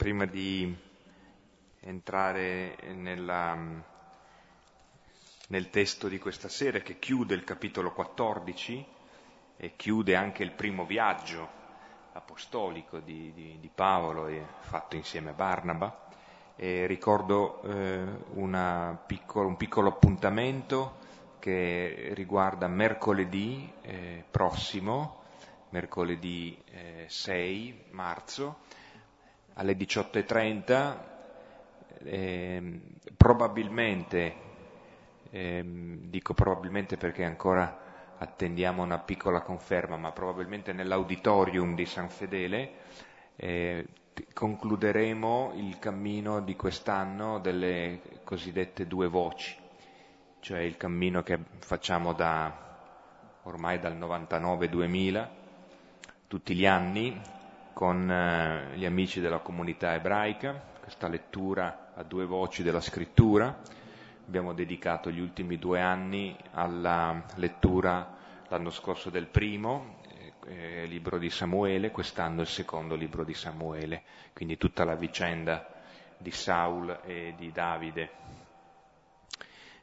prima di entrare nella, nel testo di questa sera che chiude il capitolo 14 e chiude anche il primo viaggio apostolico di, di, di Paolo fatto insieme a Barnaba, e ricordo eh, piccolo, un piccolo appuntamento che riguarda mercoledì eh, prossimo, mercoledì eh, 6 marzo, alle 18.30, eh, probabilmente, eh, dico probabilmente perché ancora attendiamo una piccola conferma, ma probabilmente nell'auditorium di San Fedele eh, concluderemo il cammino di quest'anno delle cosiddette due voci, cioè il cammino che facciamo da ormai dal 99-2000, tutti gli anni, con eh, gli amici della comunità ebraica, questa lettura a due voci della scrittura. Abbiamo dedicato gli ultimi due anni alla lettura l'anno scorso del primo, eh, libro di Samuele, quest'anno il secondo libro di Samuele, quindi tutta la vicenda di Saul e di Davide.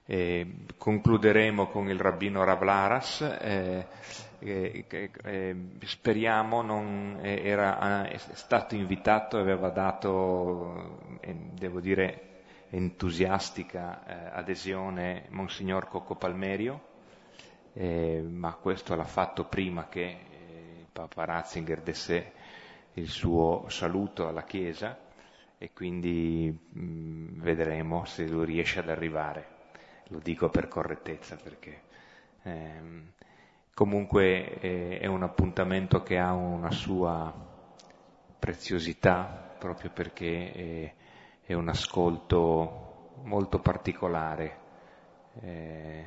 E concluderemo con il rabbino Ravlaras, eh, eh, speriamo non, era è stato invitato, aveva dato, devo dire, entusiastica eh, adesione Monsignor Cocco Palmerio, eh, ma questo l'ha fatto prima che eh, Papa Ratzinger desse il suo saluto alla Chiesa e quindi mh, vedremo se lui riesce ad arrivare. Lo dico per correttezza perché ehm, comunque eh, è un appuntamento che ha una sua preziosità proprio perché è, è un ascolto molto particolare. Eh,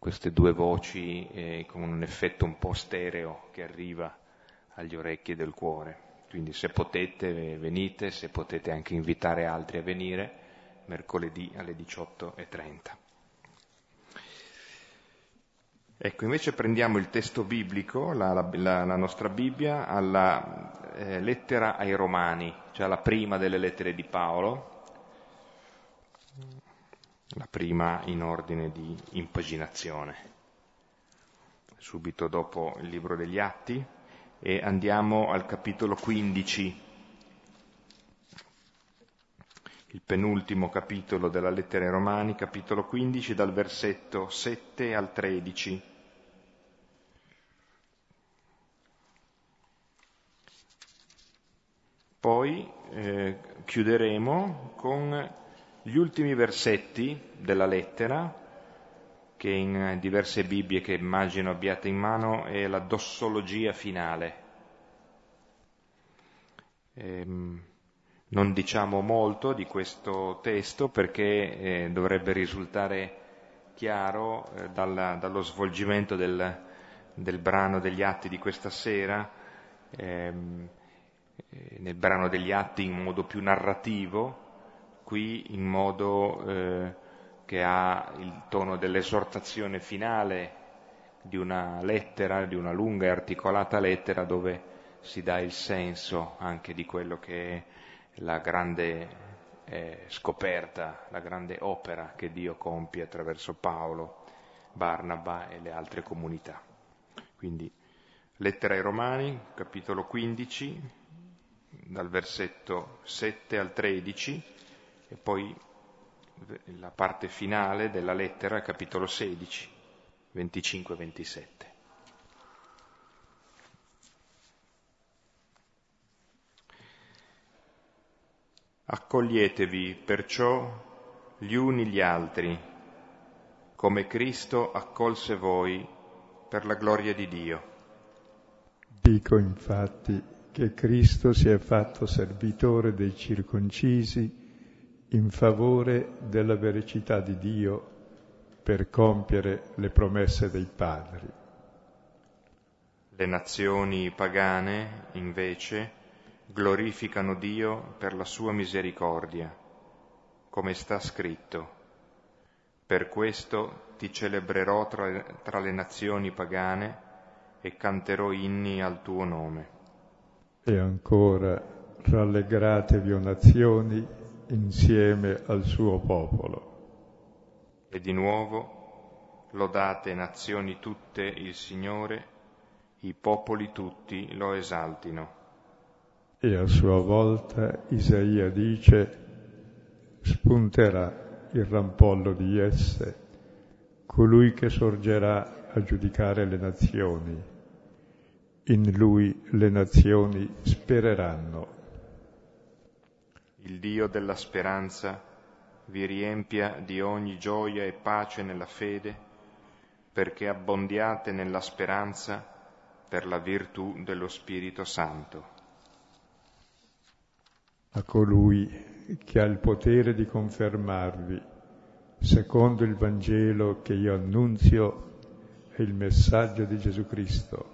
queste due voci eh, con un effetto un po' stereo che arriva agli orecchi del cuore. Quindi se potete venite, se potete anche invitare altri a venire mercoledì alle 18.30. Ecco, invece prendiamo il testo biblico, la, la, la nostra Bibbia, alla eh, lettera ai Romani, cioè la prima delle lettere di Paolo, la prima in ordine di impaginazione, subito dopo il libro degli Atti, e andiamo al capitolo 15 il penultimo capitolo della lettera ai Romani, capitolo 15, dal versetto 7 al 13. Poi eh, chiuderemo con gli ultimi versetti della lettera, che in diverse Bibbie che immagino abbiate in mano è la dossologia finale. Ehm, non diciamo molto di questo testo perché eh, dovrebbe risultare chiaro eh, dalla, dallo svolgimento del, del, brano degli atti di questa sera, ehm, eh, nel brano degli atti in modo più narrativo, qui in modo eh, che ha il tono dell'esortazione finale di una lettera, di una lunga e articolata lettera dove si dà il senso anche di quello che è la grande eh, scoperta, la grande opera che Dio compie attraverso Paolo, Barnaba e le altre comunità. Quindi lettera ai Romani, capitolo 15, dal versetto 7 al 13 e poi la parte finale della lettera, capitolo 16, 25-27. Accoglietevi perciò gli uni gli altri, come Cristo accolse voi per la gloria di Dio. Dico infatti che Cristo si è fatto servitore dei circoncisi in favore della vericità di Dio per compiere le promesse dei padri. Le nazioni pagane, invece, glorificano Dio per la sua misericordia, come sta scritto. Per questo ti celebrerò tra, tra le nazioni pagane e canterò inni al tuo nome. E ancora, rallegratevi o nazioni insieme al suo popolo. E di nuovo lodate nazioni tutte il Signore, i popoli tutti lo esaltino. E a sua volta Isaia dice, spunterà il rampollo di esse, colui che sorgerà a giudicare le nazioni. In lui le nazioni spereranno. Il Dio della speranza vi riempia di ogni gioia e pace nella fede, perché abbondiate nella speranza per la virtù dello Spirito Santo. A colui che ha il potere di confermarvi, secondo il Vangelo che io annunzio, e il messaggio di Gesù Cristo,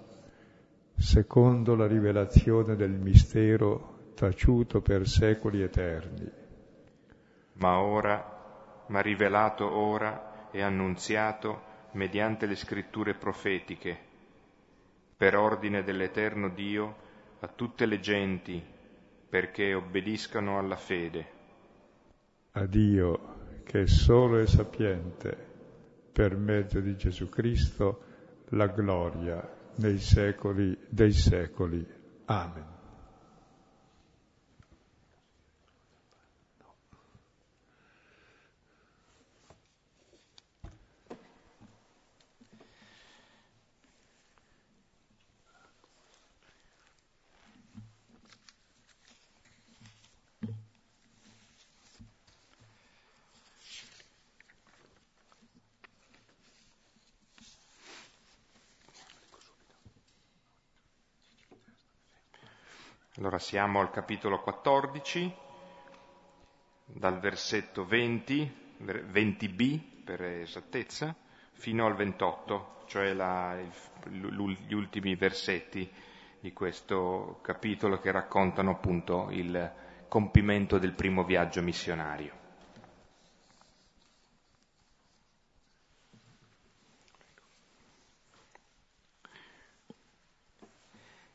secondo la rivelazione del mistero taciuto per secoli eterni. Ma ora, ma rivelato ora e annunziato mediante le scritture profetiche, per ordine dell'eterno Dio a tutte le genti, perché obbediscano alla fede. A Dio, che è solo e sapiente, per mezzo di Gesù Cristo, la gloria nei secoli dei secoli. Amen. Allora siamo al capitolo 14, dal versetto 20, 20b per esattezza, fino al 28, cioè la, gli ultimi versetti di questo capitolo che raccontano appunto il compimento del primo viaggio missionario.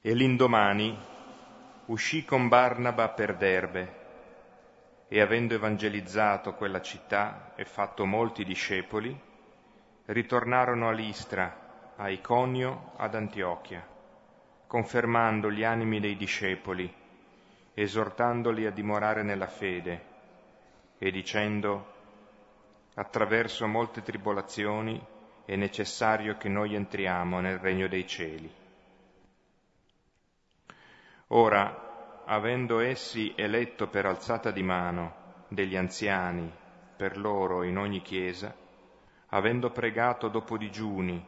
E l'indomani uscì con Barnaba per Derbe e avendo evangelizzato quella città e fatto molti discepoli, ritornarono a Listra, a Iconio, ad Antiochia, confermando gli animi dei discepoli, esortandoli a dimorare nella fede e dicendo, attraverso molte tribolazioni è necessario che noi entriamo nel regno dei cieli. Ora, avendo essi eletto per alzata di mano degli anziani per loro in ogni chiesa, avendo pregato dopo digiuni,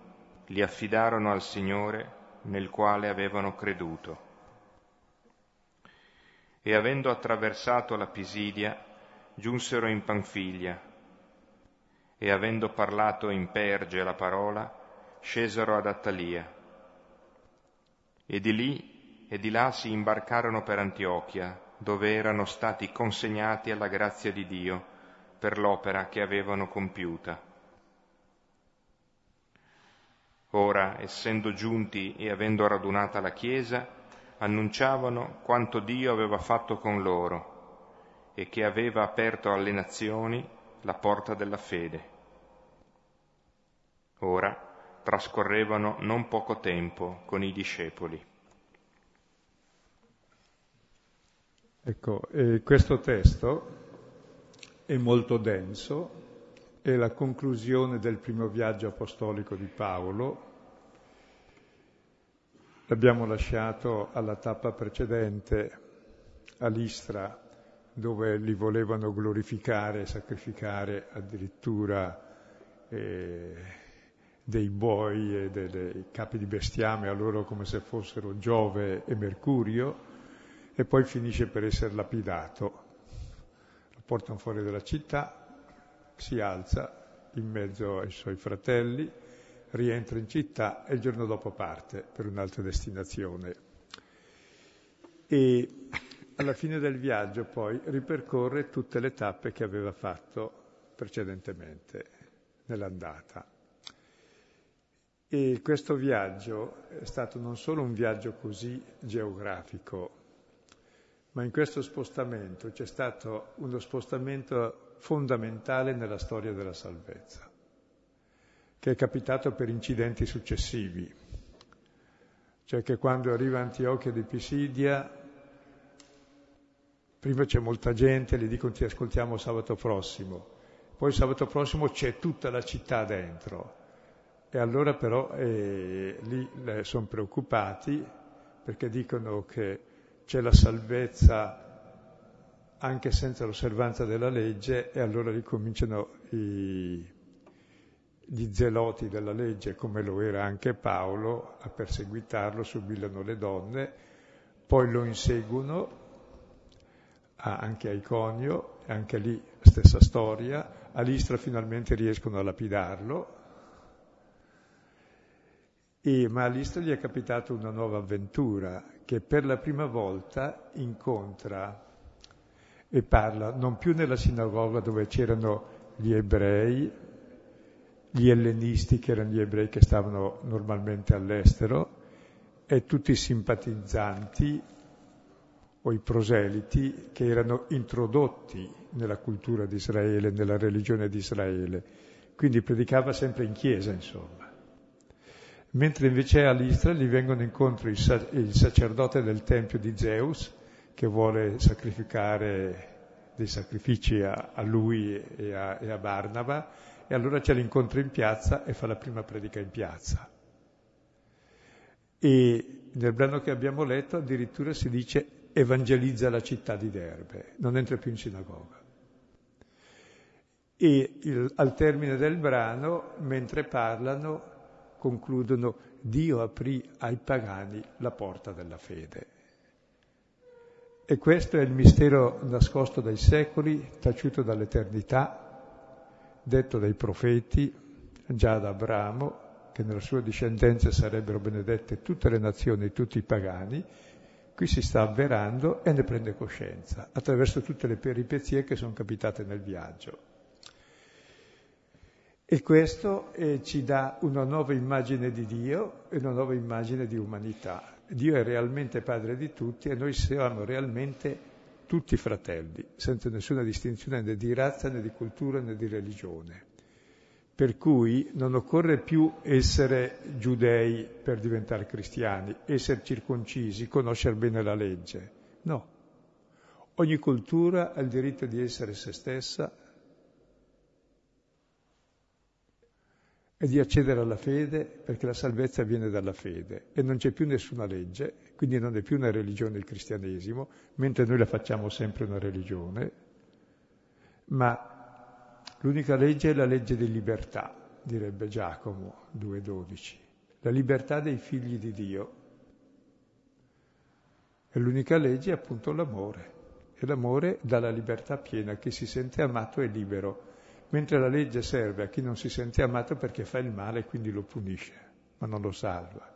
li affidarono al Signore nel quale avevano creduto. E avendo attraversato la Pisidia, giunsero in Panfiglia, e avendo parlato in Perge la parola, scesero ad Attalia. E di lì e di là si imbarcarono per Antiochia, dove erano stati consegnati alla grazia di Dio per l'opera che avevano compiuta. Ora, essendo giunti e avendo radunata la Chiesa, annunciavano quanto Dio aveva fatto con loro e che aveva aperto alle nazioni la porta della fede. Ora trascorrevano non poco tempo con i discepoli. Ecco, eh, questo testo è molto denso, è la conclusione del primo viaggio apostolico di Paolo. L'abbiamo lasciato alla tappa precedente, a Listra, dove li volevano glorificare sacrificare addirittura eh, dei buoi e dei capi di bestiame a loro come se fossero Giove e Mercurio e poi finisce per essere lapidato. Lo portano fuori dalla città, si alza in mezzo ai suoi fratelli, rientra in città e il giorno dopo parte per un'altra destinazione. E alla fine del viaggio poi ripercorre tutte le tappe che aveva fatto precedentemente nell'andata. E questo viaggio è stato non solo un viaggio così geografico, ma in questo spostamento c'è stato uno spostamento fondamentale nella storia della salvezza, che è capitato per incidenti successivi. Cioè che quando arriva Antiochia di Pisidia, prima c'è molta gente, gli dicono ti ascoltiamo sabato prossimo, poi sabato prossimo c'è tutta la città dentro. E allora però eh, lì eh, sono preoccupati perché dicono che c'è la salvezza anche senza l'osservanza della legge e allora ricominciano i, gli zeloti della legge, come lo era anche Paolo, a perseguitarlo, subillano le donne, poi lo inseguono anche a Iconio, anche lì stessa storia, a Listra finalmente riescono a lapidarlo, e, ma a Listra gli è capitata una nuova avventura, che per la prima volta incontra e parla non più nella sinagoga dove c'erano gli ebrei, gli ellenisti che erano gli ebrei che stavano normalmente all'estero, e tutti i simpatizzanti o i proseliti che erano introdotti nella cultura di Israele, nella religione di Israele. Quindi predicava sempre in chiesa, insomma mentre invece a Listra gli vengono incontro il, il sacerdote del tempio di Zeus che vuole sacrificare dei sacrifici a, a lui e a, e a, Barnaba e allora c'è l'incontro in piazza e fa la prima predica in piazza. E nel brano che abbiamo letto addirittura si dice evangelizza la città di Derbe, non entra più in sinagoga. E il, al termine del brano, mentre parlano, concludono Dio aprì ai pagani la porta della fede. E questo è il mistero nascosto dai secoli, taciuto dall'eternità, detto dai profeti, già da Abramo, che nella sua discendenza sarebbero benedette tutte le nazioni, tutti i pagani, qui si sta avverando e ne prende coscienza attraverso tutte le peripezie che sono capitate nel viaggio. E questo eh, ci dà una nuova immagine di Dio e una nuova immagine di umanità. Dio è realmente padre di tutti e noi siamo realmente tutti fratelli, senza nessuna distinzione né di razza né di cultura né di religione. Per cui non occorre più essere giudei per diventare cristiani, essere circoncisi, conoscere bene la legge. No. Ogni cultura ha il diritto di essere se stessa e di accedere alla fede perché la salvezza viene dalla fede e non c'è più nessuna legge, quindi non è più una religione il cristianesimo, mentre noi la facciamo sempre una religione, ma l'unica legge è la legge di libertà, direbbe Giacomo 2.12, la libertà dei figli di Dio. E l'unica legge è appunto l'amore, e l'amore dà la libertà piena, chi si sente amato è libero mentre la legge serve a chi non si sente amato perché fa il male e quindi lo punisce, ma non lo salva.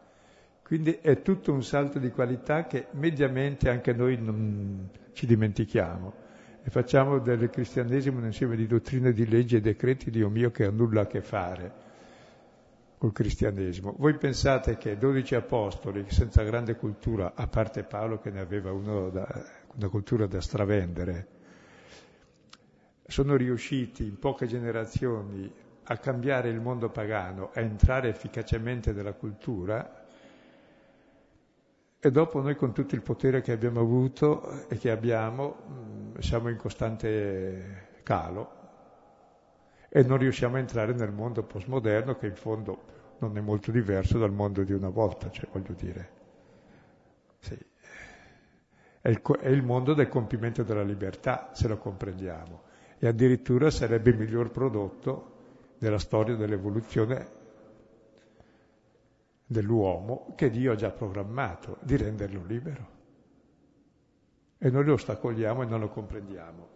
Quindi è tutto un salto di qualità che mediamente anche noi non ci dimentichiamo e facciamo del cristianesimo un insieme di dottrine, di leggi e decreti, Dio mio, che ha nulla a che fare col cristianesimo. Voi pensate che 12 apostoli, senza grande cultura, a parte Paolo che ne aveva da, una cultura da stravendere, sono riusciti in poche generazioni a cambiare il mondo pagano, a entrare efficacemente nella cultura, e dopo noi con tutto il potere che abbiamo avuto e che abbiamo mm, siamo in costante calo e non riusciamo a entrare nel mondo postmoderno che in fondo non è molto diverso dal mondo di una volta, cioè voglio dire. Sì. È, il, è il mondo del compimento della libertà, se lo comprendiamo e addirittura sarebbe il miglior prodotto della storia dell'evoluzione dell'uomo che Dio ha già programmato di renderlo libero. E noi lo ostacoliamo e non lo comprendiamo.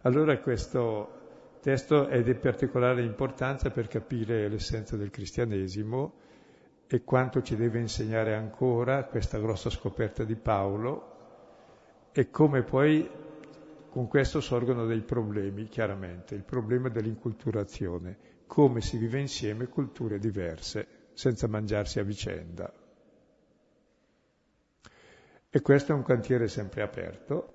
Allora questo testo è di particolare importanza per capire l'essenza del cristianesimo e quanto ci deve insegnare ancora questa grossa scoperta di Paolo e come poi con questo sorgono dei problemi, chiaramente, il problema dell'inculturazione, come si vive insieme culture diverse, senza mangiarsi a vicenda. E questo è un cantiere sempre aperto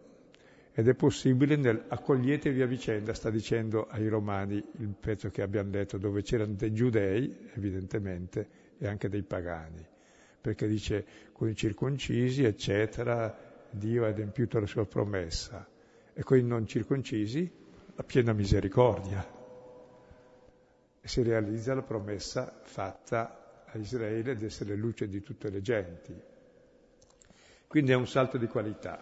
ed è possibile nel accoglietevi a vicenda, sta dicendo ai romani il pezzo che abbiamo letto, dove c'erano dei giudei, evidentemente, e anche dei pagani, perché dice con i circoncisi, eccetera, Dio ha adempiuto la sua promessa, e con i non circoncisi la piena misericordia. E si realizza la promessa fatta a Israele di essere luce di tutte le genti. Quindi è un salto di qualità.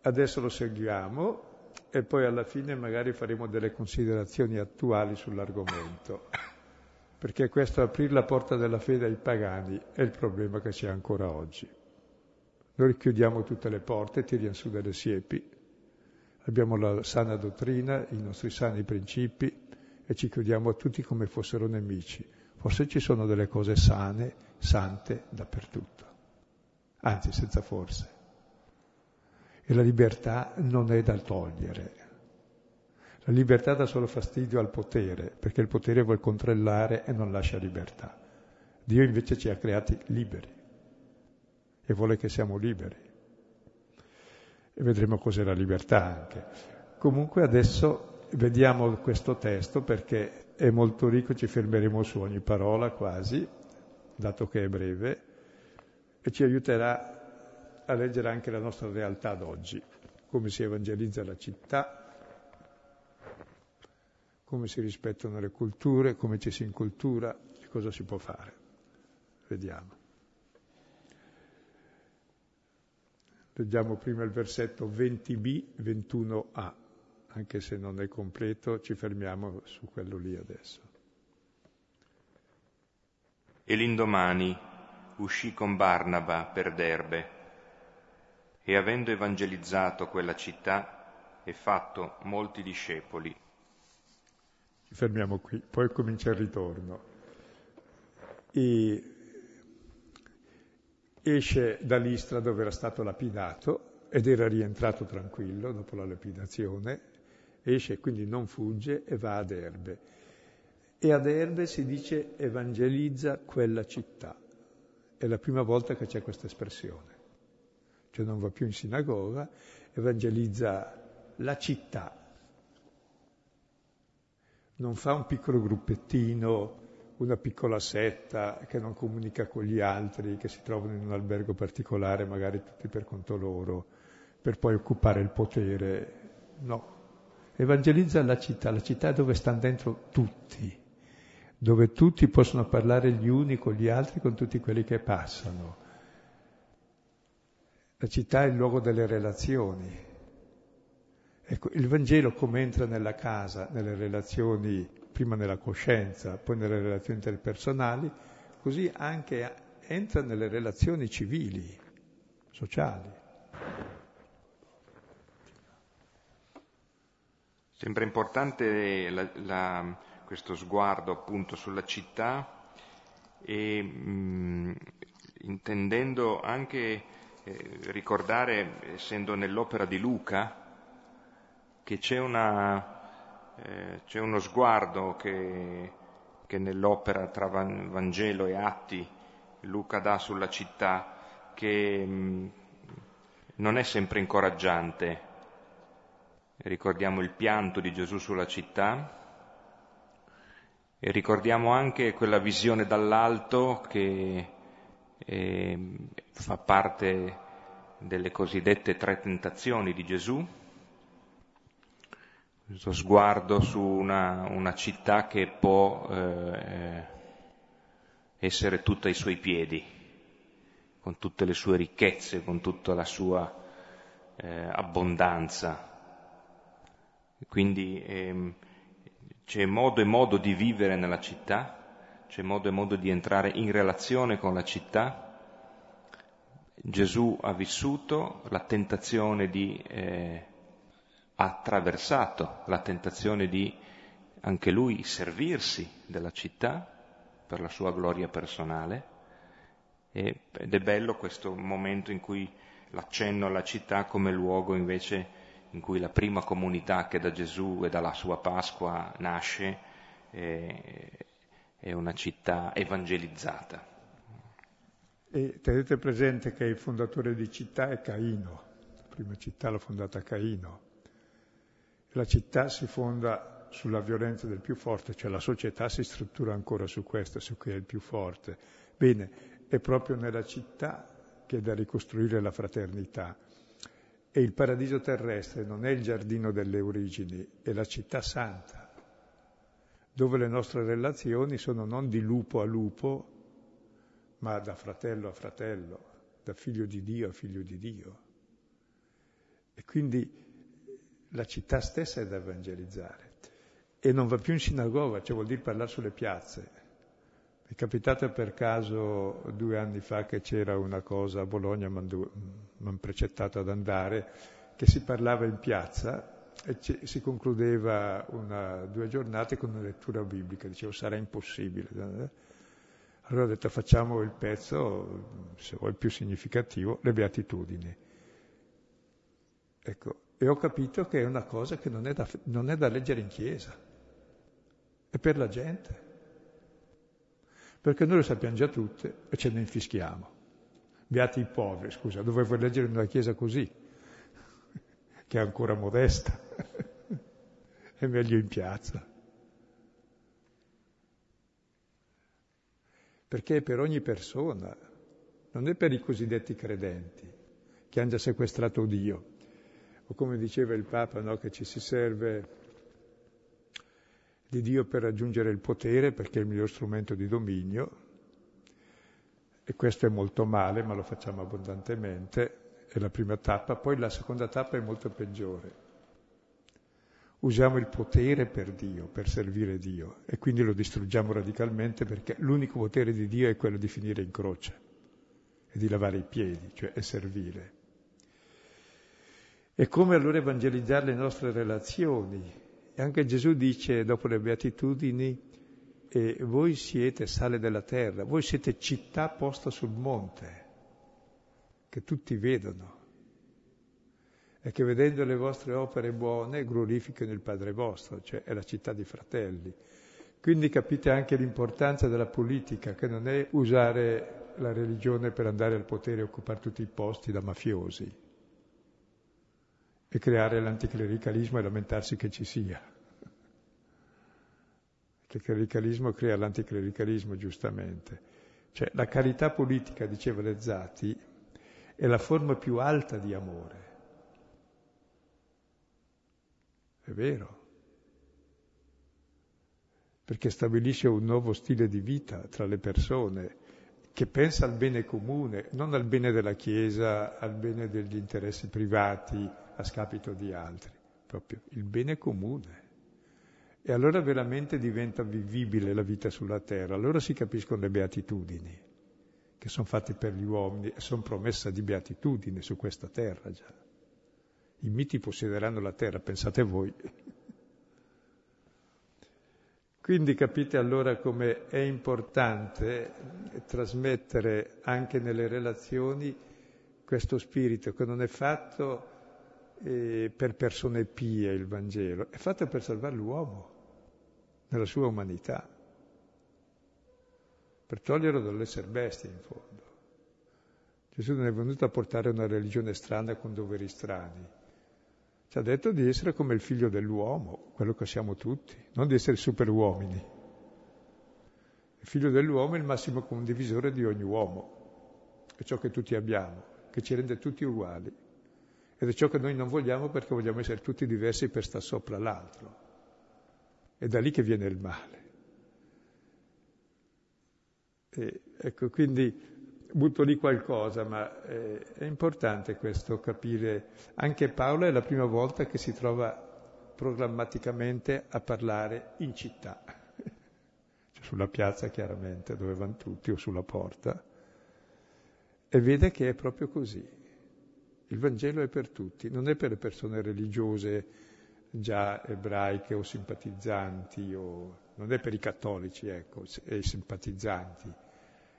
Adesso lo seguiamo e poi alla fine magari faremo delle considerazioni attuali sull'argomento, perché questo aprire la porta della fede ai pagani è il problema che c'è ancora oggi. Noi chiudiamo tutte le porte, tiriamo su delle siepi, abbiamo la sana dottrina, i nostri sani principi e ci chiudiamo a tutti come fossero nemici. Forse ci sono delle cose sane, sante dappertutto, anzi senza forse. E la libertà non è da togliere. La libertà dà solo fastidio al potere, perché il potere vuole controllare e non lascia libertà. Dio invece ci ha creati liberi e vuole che siamo liberi e vedremo cos'è la libertà anche. Comunque adesso vediamo questo testo perché è molto ricco, ci fermeremo su ogni parola quasi, dato che è breve, e ci aiuterà a leggere anche la nostra realtà d'oggi, come si evangelizza la città, come si rispettano le culture, come ci si incultura e cosa si può fare. Vediamo. Leggiamo prima il versetto 20b, 21a, anche se non è completo, ci fermiamo su quello lì adesso. E l'indomani uscì con Barnaba per Derbe e avendo evangelizzato quella città e fatto molti discepoli. Ci fermiamo qui, poi comincia il ritorno. E esce dall'Istra dove era stato lapidato ed era rientrato tranquillo dopo la lapidazione, esce quindi non fugge e va ad Erbe. E ad Erbe si dice evangelizza quella città. È la prima volta che c'è questa espressione. Cioè non va più in sinagoga, evangelizza la città. Non fa un piccolo gruppettino una piccola setta che non comunica con gli altri, che si trovano in un albergo particolare, magari tutti per conto loro, per poi occupare il potere. No. Evangelizza la città, la città dove stanno dentro tutti, dove tutti possono parlare gli uni con gli altri, con tutti quelli che passano. La città è il luogo delle relazioni. Ecco, il Vangelo come entra nella casa, nelle relazioni prima nella coscienza, poi nelle relazioni interpersonali, così anche entra nelle relazioni civili, sociali. Sembra importante la, la, questo sguardo appunto sulla città e mh, intendendo anche eh, ricordare, essendo nell'opera di Luca, che c'è una, eh, c'è uno sguardo che, che, nell'opera tra Vangelo e Atti Luca dà sulla città che mh, mm, non è sempre incoraggiante. Ricordiamo il pianto di Gesù sulla città e ricordiamo anche quella visione dall'alto che eh, fa parte delle cosiddette tre tentazioni di Gesù, questo sguardo su una, una città che può eh, essere tutta ai suoi piedi, con tutte le sue ricchezze, con tutta la sua eh, abbondanza. Quindi ehm, c'è modo e modo di vivere nella città, c'è modo e modo di entrare in relazione con la città. Gesù ha vissuto la tentazione di eh, attraversato la tentazione di anche lui servirsi della città per la sua gloria personale ed è bello questo momento in cui l'accenno alla città come luogo invece in cui la prima comunità che da Gesù e dalla sua Pasqua nasce è una città evangelizzata. E tenete presente che il fondatore di città è Caino, la prima città l'ha fondata Caino. La città si fonda sulla violenza del più forte, cioè la società si struttura ancora su questo, su chi è il più forte. Bene, è proprio nella città che è da ricostruire la fraternità. E il paradiso terrestre non è il giardino delle origini, è la città santa, dove le nostre relazioni sono non di lupo a lupo, ma da fratello a fratello, da figlio di Dio a figlio di Dio. E quindi la città stessa è da evangelizzare. E non va più in sinagoga, cioè vuol dire parlare sulle piazze. Mi è capitato per caso due anni fa che c'era una cosa a Bologna, mi hanno precettato ad andare, che si parlava in piazza e ci, si concludeva una, due giornate con una lettura biblica. Dicevo sarà impossibile. Allora ho detto facciamo il pezzo, se vuoi più significativo, le beatitudini. Ecco, e ho capito che è una cosa che non è da, non è da leggere in chiesa, è per la gente. Perché noi lo sappiamo già tutte e ce ne infischiamo. Beati i poveri, scusa, dovevo leggere in una chiesa così, che è ancora modesta. è meglio in piazza. Perché è per ogni persona, non è per i cosiddetti credenti che hanno già sequestrato Dio o come diceva il Papa, no, che ci si serve di Dio per raggiungere il potere perché è il miglior strumento di dominio e questo è molto male, ma lo facciamo abbondantemente, è la prima tappa, poi la seconda tappa è molto peggiore. Usiamo il potere per Dio, per servire Dio e quindi lo distruggiamo radicalmente perché l'unico potere di Dio è quello di finire in croce e di lavare i piedi, cioè è servire. E come allora evangelizzare le nostre relazioni? E anche Gesù dice, dopo le beatitudini, eh, voi siete sale della terra, voi siete città posta sul monte, che tutti vedono, e che vedendo le vostre opere buone glorificano il Padre vostro, cioè è la città di fratelli. Quindi capite anche l'importanza della politica, che non è usare la religione per andare al potere e occupare tutti i posti da mafiosi e creare l'anticlericalismo e lamentarsi che ci sia. Che il clericalismo crea l'anticlericalismo, giustamente. Cioè, la carità politica, diceva Lezzati, è la forma più alta di amore. È vero. Perché stabilisce un nuovo stile di vita tra le persone che pensa al bene comune, non al bene della Chiesa, al bene degli interessi privati, a scapito di altri, proprio il bene comune. E allora veramente diventa vivibile la vita sulla terra, allora si capiscono le beatitudini, che sono fatte per gli uomini e sono promessa di beatitudine su questa terra già. I miti possederanno la terra, pensate voi. Quindi capite allora come è importante trasmettere anche nelle relazioni questo spirito che non è fatto eh, per persone pie il Vangelo, è fatto per salvare l'uomo nella sua umanità, per toglierlo dall'essere bestia in fondo. Gesù non è venuto a portare una religione strana con doveri strani, ci ha detto di essere come il figlio dell'uomo, quello che siamo tutti, non di essere superuomini. Il figlio dell'uomo è il massimo condivisore di ogni uomo, è ciò che tutti abbiamo, che ci rende tutti uguali. Ed è ciò che noi non vogliamo perché vogliamo essere tutti diversi per stare sopra l'altro. È da lì che viene il male. E, ecco, quindi butto lì qualcosa, ma eh, è importante questo capire. Anche Paolo è la prima volta che si trova programmaticamente a parlare in città, cioè sulla piazza chiaramente, dove vanno tutti, o sulla porta, e vede che è proprio così. Il Vangelo è per tutti, non è per le persone religiose già ebraiche o simpatizzanti, o... non è per i cattolici, ecco, e i simpatizzanti,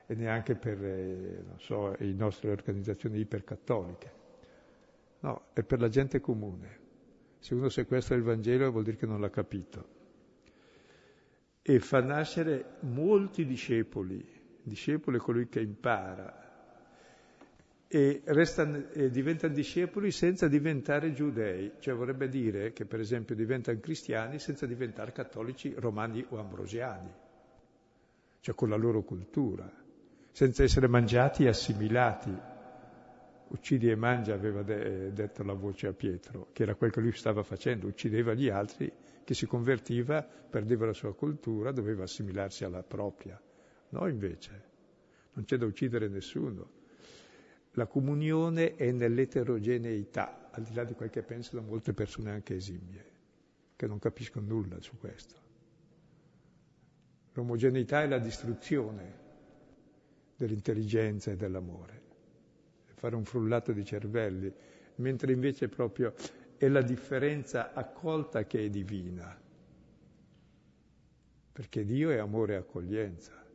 e neanche per eh, so, le nostre organizzazioni ipercattoliche. No, è per la gente comune. Se uno sequestra il Vangelo vuol dire che non l'ha capito. E fa nascere molti discepoli. Discepolo è colui che impara e, restano, e diventano discepoli senza diventare giudei, cioè vorrebbe dire che per esempio diventano cristiani senza diventare cattolici romani o ambrosiani, cioè con la loro cultura, senza essere mangiati e assimilati. Uccidi e mangia, aveva de- detto la voce a Pietro, che era quel che lui stava facendo, uccideva gli altri, che si convertiva, perdeva la sua cultura, doveva assimilarsi alla propria. No, invece, non c'è da uccidere nessuno. La comunione è nell'eterogeneità, al di là di quel che pensano molte persone anche esimie, che non capiscono nulla su questo. L'omogeneità è la distruzione dell'intelligenza e dell'amore, fare un frullato di cervelli, mentre invece proprio è la differenza accolta che è divina, perché Dio è amore e accoglienza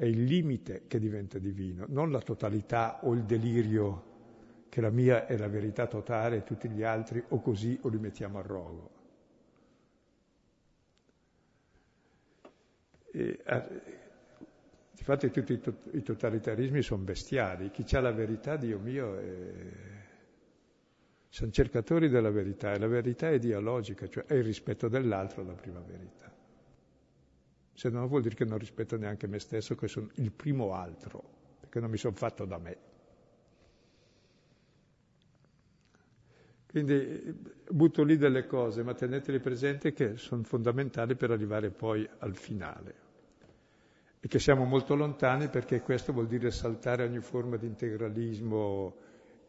è il limite che diventa divino, non la totalità o il delirio che la mia è la verità totale e tutti gli altri o così o li mettiamo a rogo. E, infatti tutti i, i totalitarismi sono bestiali, chi ha la verità, Dio mio, è... sono cercatori della verità e la verità è dialogica, cioè è il rispetto dell'altro la prima verità se no vuol dire che non rispetto neanche me stesso, che sono il primo altro, perché non mi sono fatto da me. Quindi butto lì delle cose, ma teneteli presenti che sono fondamentali per arrivare poi al finale. E che siamo molto lontani perché questo vuol dire saltare ogni forma di integralismo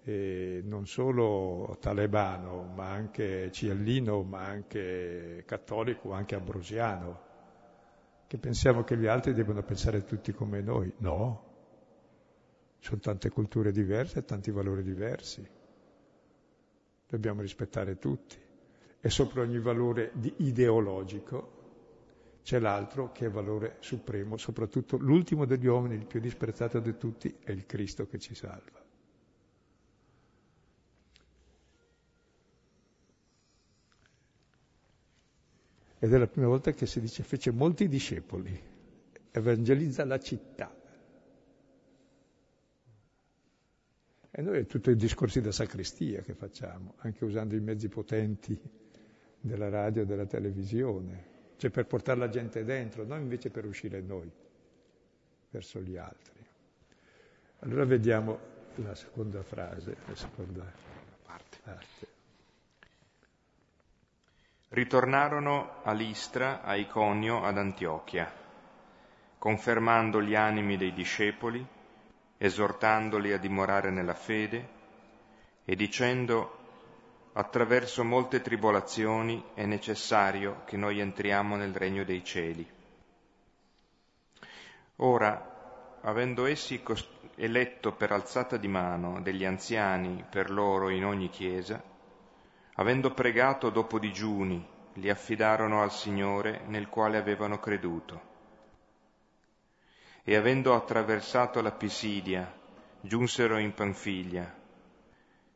eh, non solo talebano, ma anche ciallino, ma anche cattolico, anche ambrosiano che pensiamo che gli altri debbano pensare tutti come noi. No, sono tante culture diverse e tanti valori diversi. Dobbiamo rispettare tutti. E sopra ogni valore ideologico c'è l'altro che è valore supremo, soprattutto l'ultimo degli uomini, il più disprezzato di tutti, è il Cristo che ci salva. Ed è la prima volta che si dice fece molti discepoli, evangelizza la città. E noi è tutto i discorsi da sacrestia che facciamo, anche usando i mezzi potenti della radio e della televisione, cioè per portare la gente dentro, non invece per uscire noi verso gli altri. Allora vediamo la seconda frase, la seconda parte. parte. Ritornarono a Listra, a Iconio, ad Antiochia, confermando gli animi dei discepoli, esortandoli a dimorare nella fede e dicendo attraverso molte tribolazioni è necessario che noi entriamo nel regno dei cieli. Ora, avendo essi eletto per alzata di mano degli anziani per loro in ogni chiesa, Avendo pregato dopo digiuni, li affidarono al Signore nel quale avevano creduto. E avendo attraversato la Pisidia, giunsero in Panfiglia,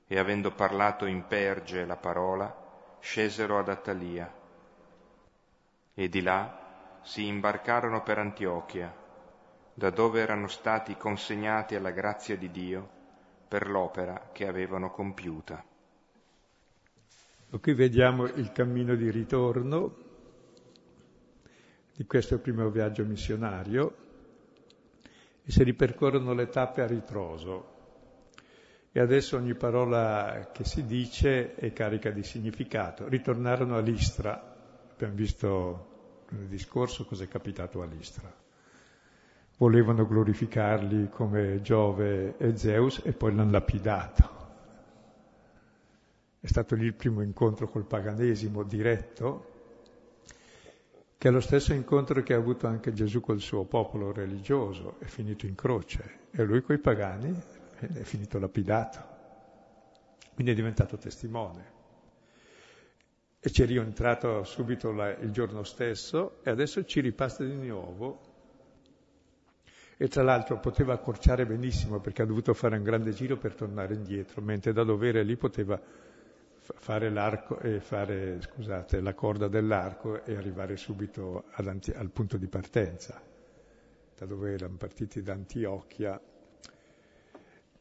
e avendo parlato in Perge la parola, scesero ad Attalia. E di là si imbarcarono per Antiochia, da dove erano stati consegnati alla grazia di Dio per l'opera che avevano compiuta. Qui vediamo il cammino di ritorno di questo primo viaggio missionario e si ripercorrono le tappe a ritroso. E adesso ogni parola che si dice è carica di significato. Ritornarono a Listra, abbiamo visto nel discorso cosa è capitato a Listra. Volevano glorificarli come Giove e Zeus e poi l'hanno lapidato è stato lì il primo incontro col paganesimo diretto, che è lo stesso incontro che ha avuto anche Gesù col suo popolo religioso, è finito in croce, e lui coi pagani è finito lapidato, quindi è diventato testimone. E ci è rientrato subito la, il giorno stesso e adesso ci ripassa di nuovo. E tra l'altro poteva accorciare benissimo perché ha dovuto fare un grande giro per tornare indietro, mentre da dove era lì poteva fare, fare scusate, la corda dell'arco e arrivare subito al punto di partenza, da dove erano partiti da Antiochia.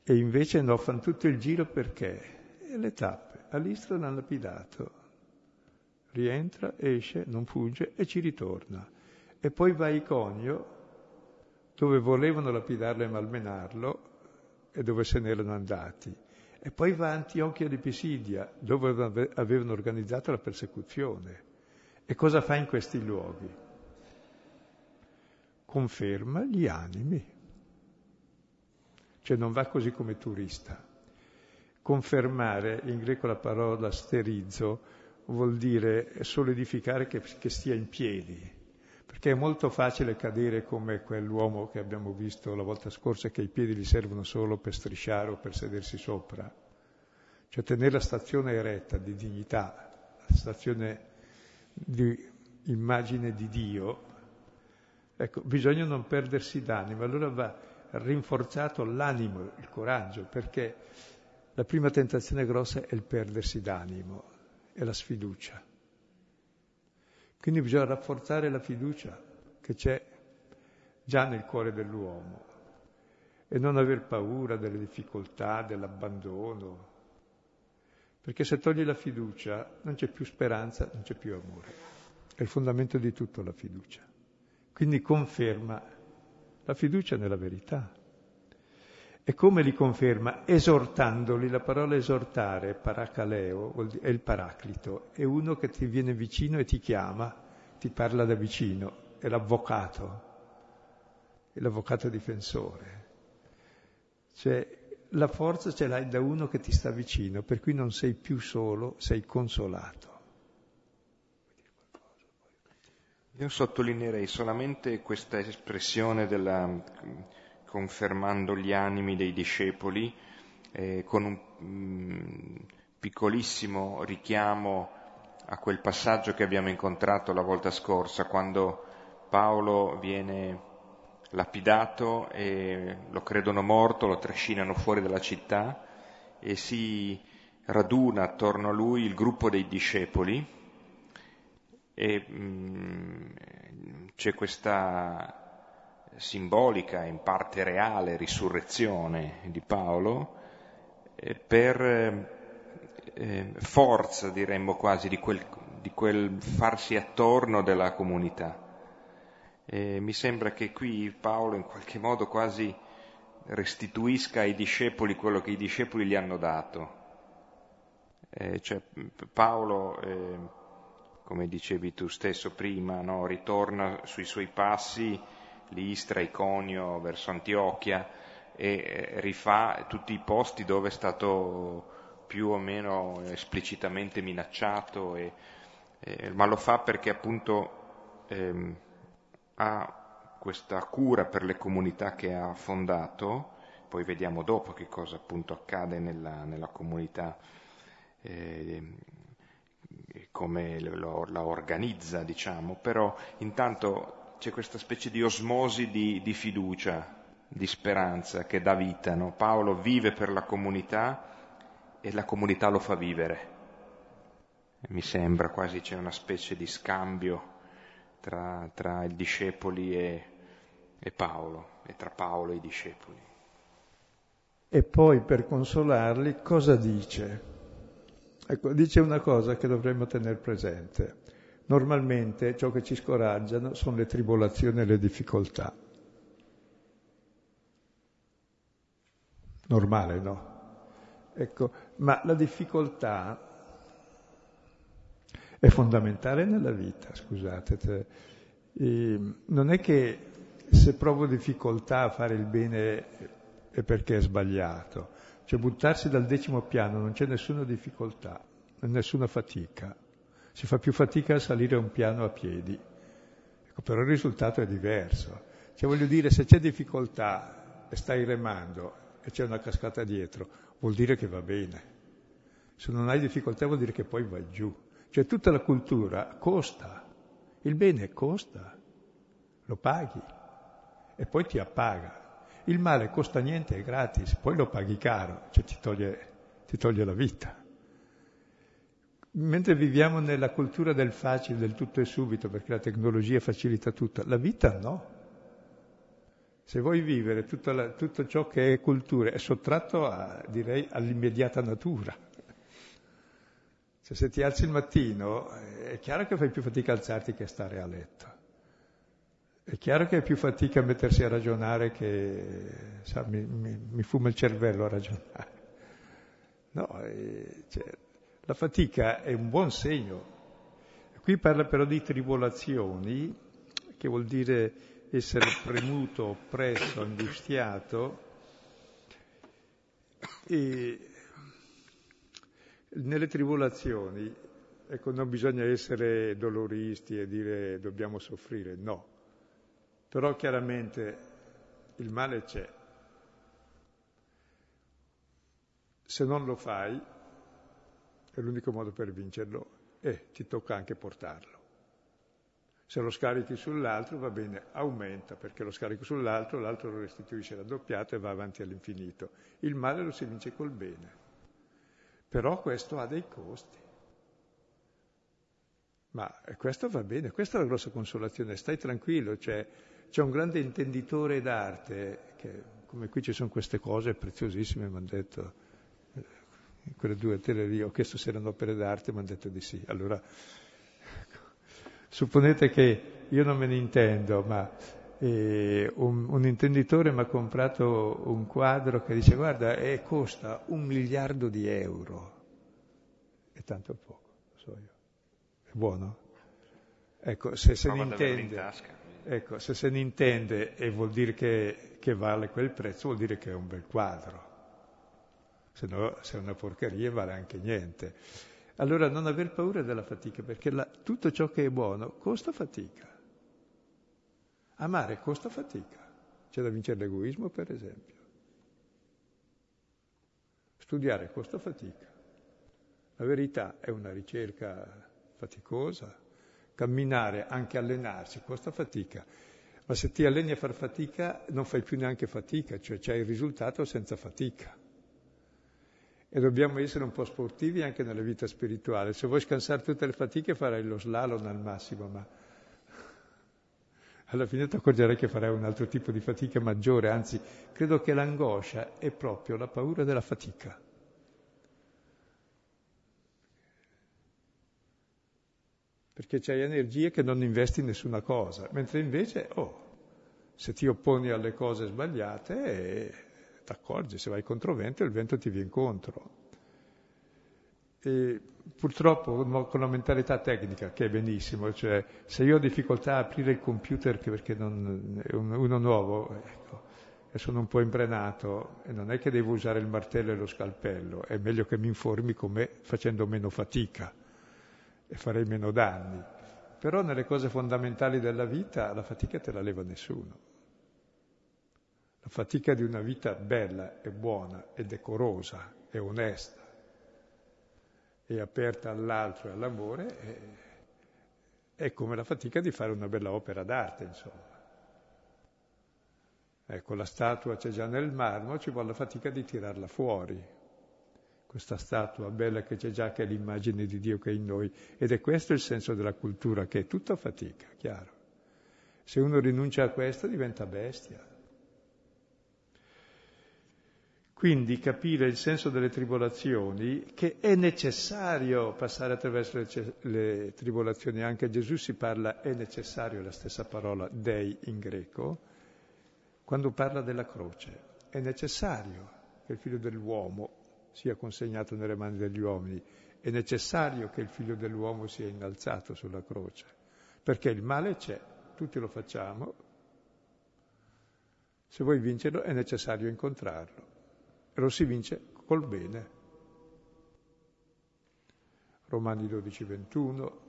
E invece no, fanno tutto il giro perché? E le tappe. All'Istro l'hanno lapidato. Rientra, esce, non fugge e ci ritorna. E poi va a Iconio, dove volevano lapidarlo e malmenarlo e dove se n'erano andati. E poi va a Antiochia di Pisidia, dove avevano organizzato la persecuzione. E cosa fa in questi luoghi? Conferma gli animi. Cioè non va così come turista. Confermare, in greco la parola sterizzo, vuol dire solidificare che, che stia in piedi, perché è molto facile cadere come quell'uomo che abbiamo visto la volta scorsa che i piedi gli servono solo per strisciare o per sedersi sopra. Cioè tenere la stazione eretta di dignità, la stazione di immagine di Dio, ecco, bisogna non perdersi d'animo, allora va rinforzato l'animo, il coraggio, perché la prima tentazione grossa è il perdersi d'animo, è la sfiducia. Quindi bisogna rafforzare la fiducia che c'è già nel cuore dell'uomo e non aver paura delle difficoltà, dell'abbandono, perché se togli la fiducia non c'è più speranza, non c'è più amore. È il fondamento di tutto la fiducia. Quindi conferma la fiducia nella verità. E come li conferma? Esortandoli. La parola esortare, paracaleo, è il paraclito, è uno che ti viene vicino e ti chiama, ti parla da vicino, è l'avvocato, è l'avvocato difensore. Cioè, la forza ce l'hai da uno che ti sta vicino, per cui non sei più solo, sei consolato. Io sottolineerei solamente questa espressione della confermando gli animi dei discepoli, eh, con un mm, piccolissimo richiamo a quel passaggio che abbiamo incontrato la volta scorsa, quando Paolo viene lapidato e lo credono morto, lo trascinano fuori dalla città e si raduna attorno a lui il gruppo dei discepoli e mh, mm, c'è questa simbolica, in parte reale, risurrezione di Paolo, eh, per eh, forza, diremmo quasi, di quel, di quel, farsi attorno della comunità. E mi sembra che qui Paolo in qualche modo quasi restituisca ai discepoli quello che i discepoli gli hanno dato. Eh, cioè, Paolo, eh, come dicevi tu stesso prima, no, ritorna sui suoi passi Listra, Iconio, verso Antiochia e eh, rifà tutti i posti dove è stato più o meno esplicitamente minacciato, e, e, ma lo fa perché appunto ehm, ha questa cura per le comunità che ha fondato, poi vediamo dopo che cosa appunto accade nella, nella comunità, eh, come lo, la organizza, diciamo, però intanto c'è questa specie di osmosi di, di fiducia, di speranza che dà vita. No? Paolo vive per la comunità e la comunità lo fa vivere. Mi sembra quasi c'è una specie di scambio tra, tra i discepoli e, e Paolo, e tra Paolo e i discepoli. E poi per consolarli cosa dice? Ecco, dice una cosa che dovremmo tenere presente. Normalmente ciò che ci scoraggiano sono le tribolazioni e le difficoltà. Normale, no? Ecco, ma la difficoltà è fondamentale nella vita, scusate. E non è che se provo difficoltà a fare il bene è perché è sbagliato. Cioè buttarsi dal decimo piano non c'è nessuna difficoltà, nessuna fatica si fa più fatica a salire un piano a piedi. Ecco, però il risultato è diverso. Cioè voglio dire, se c'è difficoltà e stai remando e c'è una cascata dietro, vuol dire che va bene. Se non hai difficoltà vuol dire che poi vai giù. Cioè tutta la cultura costa, il bene costa, lo paghi e poi ti appaga. Il male costa niente, è gratis, poi lo paghi caro, cioè ti toglie, ti toglie la vita. Mentre viviamo nella cultura del facile, del tutto e subito, perché la tecnologia facilita tutto, la vita no. Se vuoi vivere la, tutto ciò che è cultura è sottratto, a, direi, all'immediata natura. Cioè, se ti alzi il mattino è chiaro che fai più fatica a alzarti che a stare a letto. È chiaro che è più fatica a mettersi a ragionare che sa, mi, mi, mi, fuma il cervello a ragionare. No, eh, cioè, la fatica è un buon segno. Qui parla però di tribolazioni, che vuol dire essere premuto, oppresso, angustiato. E nelle tribolazioni, ecco, non bisogna essere doloristi e dire dobbiamo soffrire, no. Però chiaramente il male c'è. Se non lo fai, è l'unico modo per vincerlo e ti tocca anche portarlo. Se lo scarichi sull'altro va bene, aumenta perché lo scarico sull'altro, l'altro lo restituisce raddoppiato e va avanti all'infinito. Il male lo si vince col bene. Però questo ha dei costi. Ma questo va bene, questa è la grossa consolazione, stai tranquillo, cioè, c'è un grande intenditore d'arte, che, come qui ci sono queste cose preziosissime, mi hanno detto, quelle due tele lì, ho chiesto se erano opere d'arte, mi hanno detto di sì. Allora, ecco, supponete che io non me ne intendo, ma eh, un, un, intenditore mi ha comprato un quadro che dice guarda, eh, costa un miliardo di euro. È tanto poco, lo so io. È buono? Ecco, se se ne intende, ecco, se se ne intende e vuol dire che, che, vale quel prezzo, vuol dire che è un bel quadro. Se no, se è una porcheria vale anche niente. Allora non aver paura della fatica, perché la, tutto ciò che è buono costa fatica. Amare costa fatica. C'è da vincere l'egoismo, per esempio. Studiare costa fatica. La verità è una ricerca faticosa. Camminare, anche allenarsi, costa fatica. Ma se ti alleni a far fatica, non fai più neanche fatica, cioè c'è il risultato senza fatica. E dobbiamo essere un po' sportivi anche nella vita spirituale. Se vuoi scansare tutte le fatiche farai lo slalom al massimo, ma alla fine ti accorgerai che farai un altro tipo di fatica maggiore, anzi credo che l'angoscia è proprio la paura della fatica. Perché c'hai energie che non investi in nessuna cosa, mentre invece, oh, se ti opponi alle cose sbagliate, eh, ti accorgi, se vai contro vento, il vento ti viene incontro. E purtroppo con la mentalità tecnica, che è benissimo, cioè se io ho difficoltà a aprire il computer perché non, è uno nuovo, ecco, e sono un po' imbrenato, e non è che devo usare il martello e lo scalpello, è meglio che mi informi come facendo meno fatica e farei meno danni. Però nelle cose fondamentali della vita la fatica te la leva nessuno. La fatica di una vita bella e buona e decorosa e onesta e aperta all'altro e all'amore, è, è come la fatica di fare una bella opera d'arte, insomma. Ecco, la statua c'è già nel marmo, ci vuole la fatica di tirarla fuori. Questa statua bella che c'è già, che è l'immagine di Dio che è in noi. Ed è questo il senso della cultura, che è tutta fatica, chiaro. Se uno rinuncia a questo diventa bestia. Quindi capire il senso delle tribolazioni, che è necessario passare attraverso le, le, tribolazioni, anche Gesù si parla, è necessario, la stessa parola dei in greco, quando parla della croce. È necessario che il figlio dell'uomo sia consegnato nelle mani degli uomini, è necessario che il figlio dell'uomo sia innalzato sulla croce, perché il male c'è, tutti lo facciamo, se vuoi vincerlo è necessario incontrarlo e lo si vince col bene. Romani 12, 21,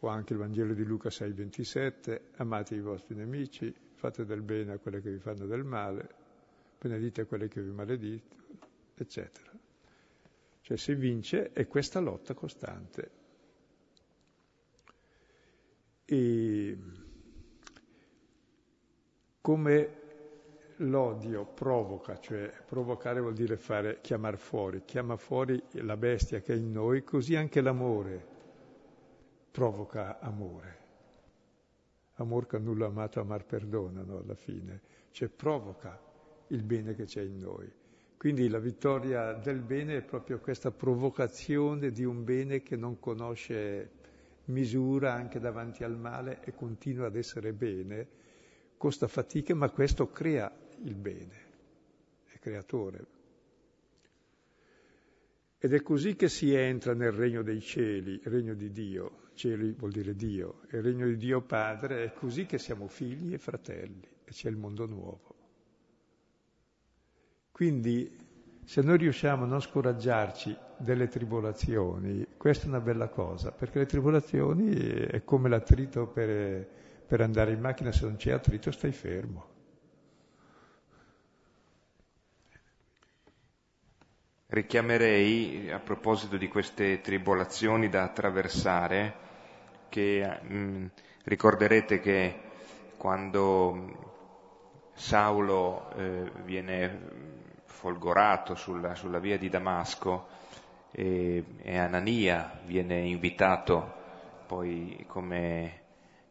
o anche il Vangelo di Luca 6, 27, amate i vostri nemici, fate del bene a quelli che vi fanno del male, benedite a quelli che vi maledicono, eccetera. Cioè si vince è questa lotta costante. E come l'odio provoca, cioè provocare vuol dire fare, chiamare fuori, chiama fuori la bestia che è in noi, così anche l'amore provoca amore. amor che nulla amato, amar perdona, no? alla fine, cioè provoca il bene che c'è in noi. Quindi la vittoria del bene è proprio questa provocazione di un bene che non conosce misura anche davanti al male e continua ad essere bene, costa fatica, ma questo crea il bene, è creatore. Ed è così che si entra nel regno dei cieli, regno di Dio, cieli vuol dire Dio, il regno di Dio Padre, è così che siamo figli e fratelli e c'è il mondo nuovo. Quindi se noi riusciamo a non scoraggiarci delle tribolazioni, questa è una bella cosa, perché le tribolazioni è come l'attrito per, per andare in macchina, se non c'è attrito stai fermo. Richiamerei, a proposito di queste tribolazioni da attraversare, che mh, mm, ricorderete che quando Saulo eh, viene folgorato sulla, sulla via di Damasco e, e, Anania viene invitato poi come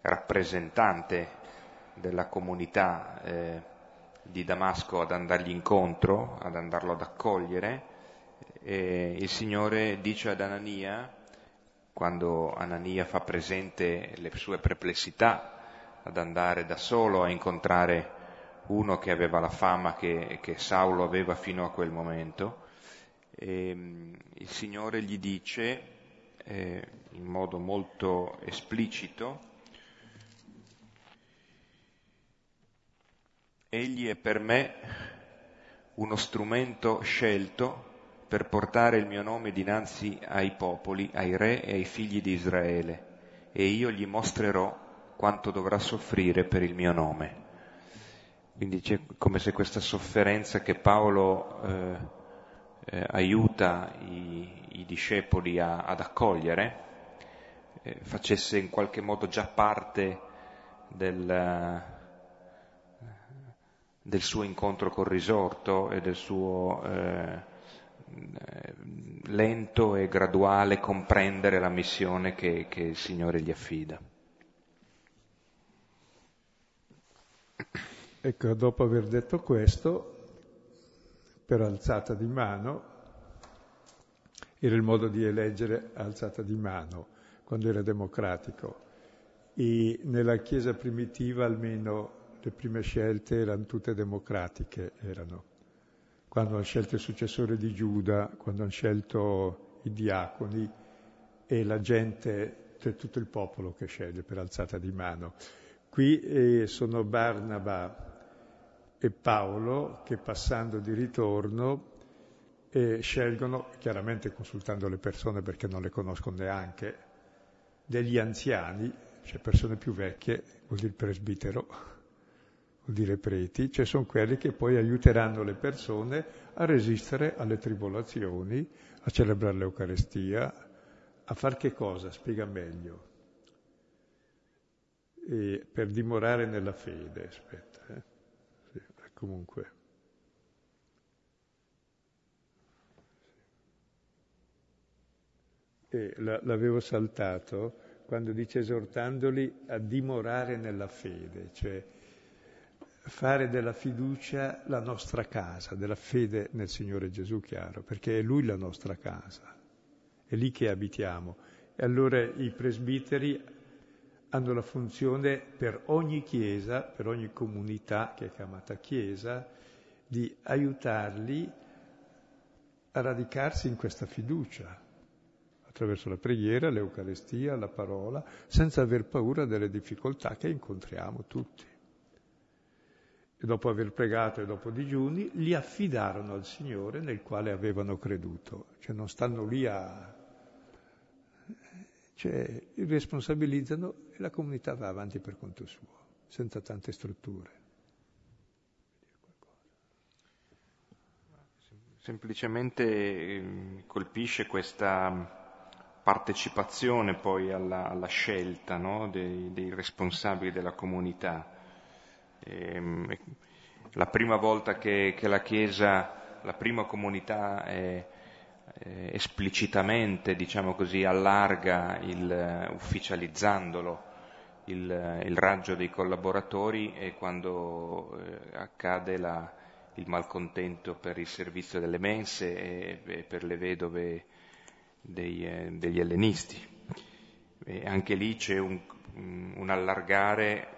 rappresentante della comunità eh, di Damasco ad andargli incontro, ad andarlo ad accogliere, e il Signore dice ad Anania, quando Anania fa presente le sue perplessità ad andare da solo a incontrare uno che aveva la fama che, che Saulo aveva fino a quel momento, e, ehm, il Signore gli dice eh, in modo molto esplicito, Egli è per me uno strumento scelto per portare il mio nome dinanzi ai popoli, ai re e ai figli di Israele, e io gli mostrerò quanto dovrà soffrire per il mio nome. Quindi c'è come se questa sofferenza che Paolo eh, eh, aiuta i, i, discepoli a, ad accogliere eh, facesse in qualche modo già parte del, del suo incontro col risorto e del suo eh, lento e graduale comprendere la missione che, che il Signore gli affida. Ecco, dopo aver detto questo, per alzata di mano, era il modo di eleggere alzata di mano, quando era democratico. E nella Chiesa primitiva almeno le prime scelte erano tutte democratiche, erano quando hanno scelto il successore di Giuda, quando hanno scelto i diaconi e la gente, cioè tutto il popolo che sceglie per alzata di mano. Qui eh, sono Barnaba e Paolo che passando di ritorno eh, scelgono, chiaramente consultando le persone perché non le conoscono neanche, degli anziani, cioè persone più vecchie, vuol dire presbitero, dire preti, cioè sono quelli che poi aiuteranno le persone a resistere alle tribolazioni, a celebrare l'Eucarestia, a far che cosa? Spiega meglio. E per dimorare nella fede, aspetta, eh? sì, comunque. E l'avevo saltato quando dice esortandoli a dimorare nella fede, cioè fare della fiducia la nostra casa, della fede nel Signore Gesù, chiaro, perché è Lui la nostra casa, è lì che abitiamo. E allora i presbiteri hanno la funzione per ogni chiesa, per ogni comunità che è chiamata chiesa, di aiutarli a radicarsi in questa fiducia, attraverso la preghiera, l'Eucarestia, la parola, senza aver paura delle difficoltà che incontriamo tutti e dopo aver pregato e dopo digiuni, li affidarono al Signore nel quale avevano creduto. Cioè non stanno lì a... cioè li responsabilizzano e la comunità va avanti per conto suo, senza tante strutture. Semplicemente ehm, colpisce questa partecipazione poi alla, alla scelta no? dei, dei responsabili della comunità Ehm, la prima volta che, che, la Chiesa, la prima comunità è, è esplicitamente, diciamo così, allarga il, ufficializzandolo il, il raggio dei collaboratori e quando eh, accade la, il malcontento per il servizio delle mense e, e per le vedove dei, eh, degli ellenisti. E anche lì c'è un, un allargare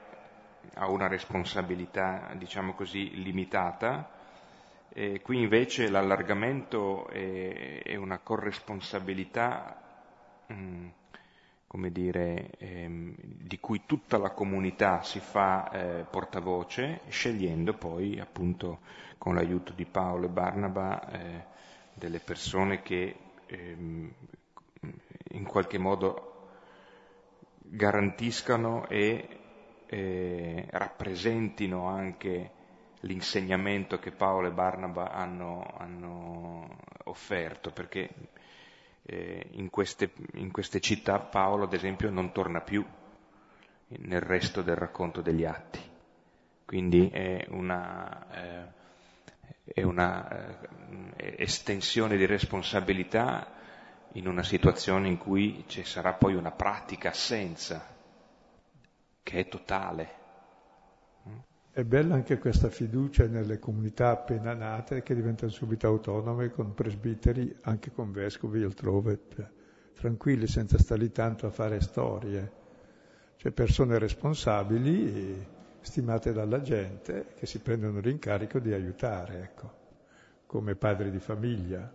a una responsabilità, diciamo così, limitata. E qui invece l'allargamento è, è una corresponsabilità mm, come dire, ehm, di cui tutta la comunità si fa eh, portavoce, scegliendo poi appunto con l'aiuto di Paolo e Barnaba eh, delle persone che ehm, in qualche modo garantiscano e eh, rappresentino anche l'insegnamento che Paolo e Barnaba hanno, hanno offerto, perché eh, in, queste, in queste città Paolo, ad esempio, non torna più nel resto del racconto degli atti. Quindi è una, eh, è una eh, estensione di responsabilità in una situazione in cui ci sarà poi una pratica assenza che è totale. È bella anche questa fiducia nelle comunità appena nate che diventano subito autonome con presbiteri, anche con vescovi altrove, cioè, tranquilli senza stare lì tanto a fare storie. Cioè persone responsabili, stimate dalla gente, che si prendono l'incarico di aiutare, ecco, come padri di famiglia.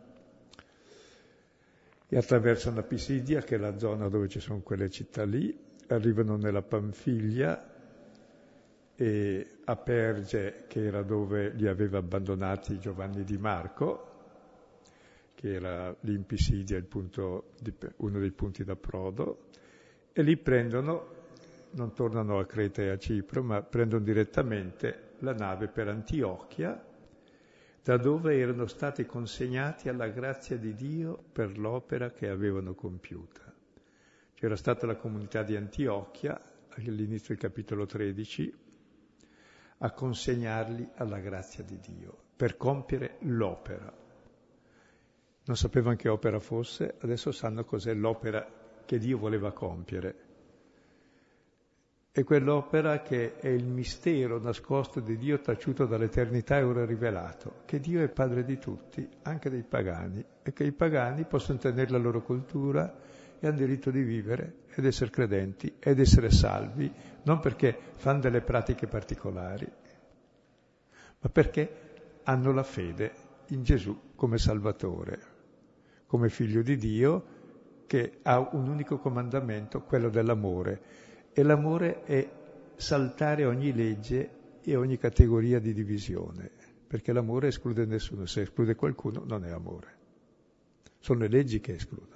E attraversano la Pisidia, che è la zona dove ci sono quelle città lì, arrivano nella Panfiglia, e a Perge, che era dove li aveva abbandonati Giovanni di Marco, che era l'Impisidia, uno dei punti d'approdo, e lì prendono, non tornano a Creta e a Cipro, ma prendono direttamente la nave per Antiochia, da dove erano stati consegnati alla grazia di Dio per l'opera che avevano compiuta. C'era stata la comunità di Antiochia all'inizio del capitolo 13, a consegnarli alla grazia di Dio per compiere l'opera. Non sapevano che opera fosse, adesso sanno cos'è l'opera che Dio voleva compiere. È quell'opera che è il mistero nascosto di Dio taciuto dall'eternità e ora rivelato, che Dio è padre di tutti, anche dei pagani, e che i pagani possono tenere la loro cultura e hanno diritto di vivere ed essere credenti ed essere salvi, non perché fanno delle pratiche particolari, ma perché hanno la fede in Gesù come Salvatore, come figlio di Dio che ha un unico comandamento, quello dell'amore. E l'amore è saltare ogni legge e ogni categoria di divisione, perché l'amore esclude nessuno, se esclude qualcuno non è amore. Sono le leggi che escludono.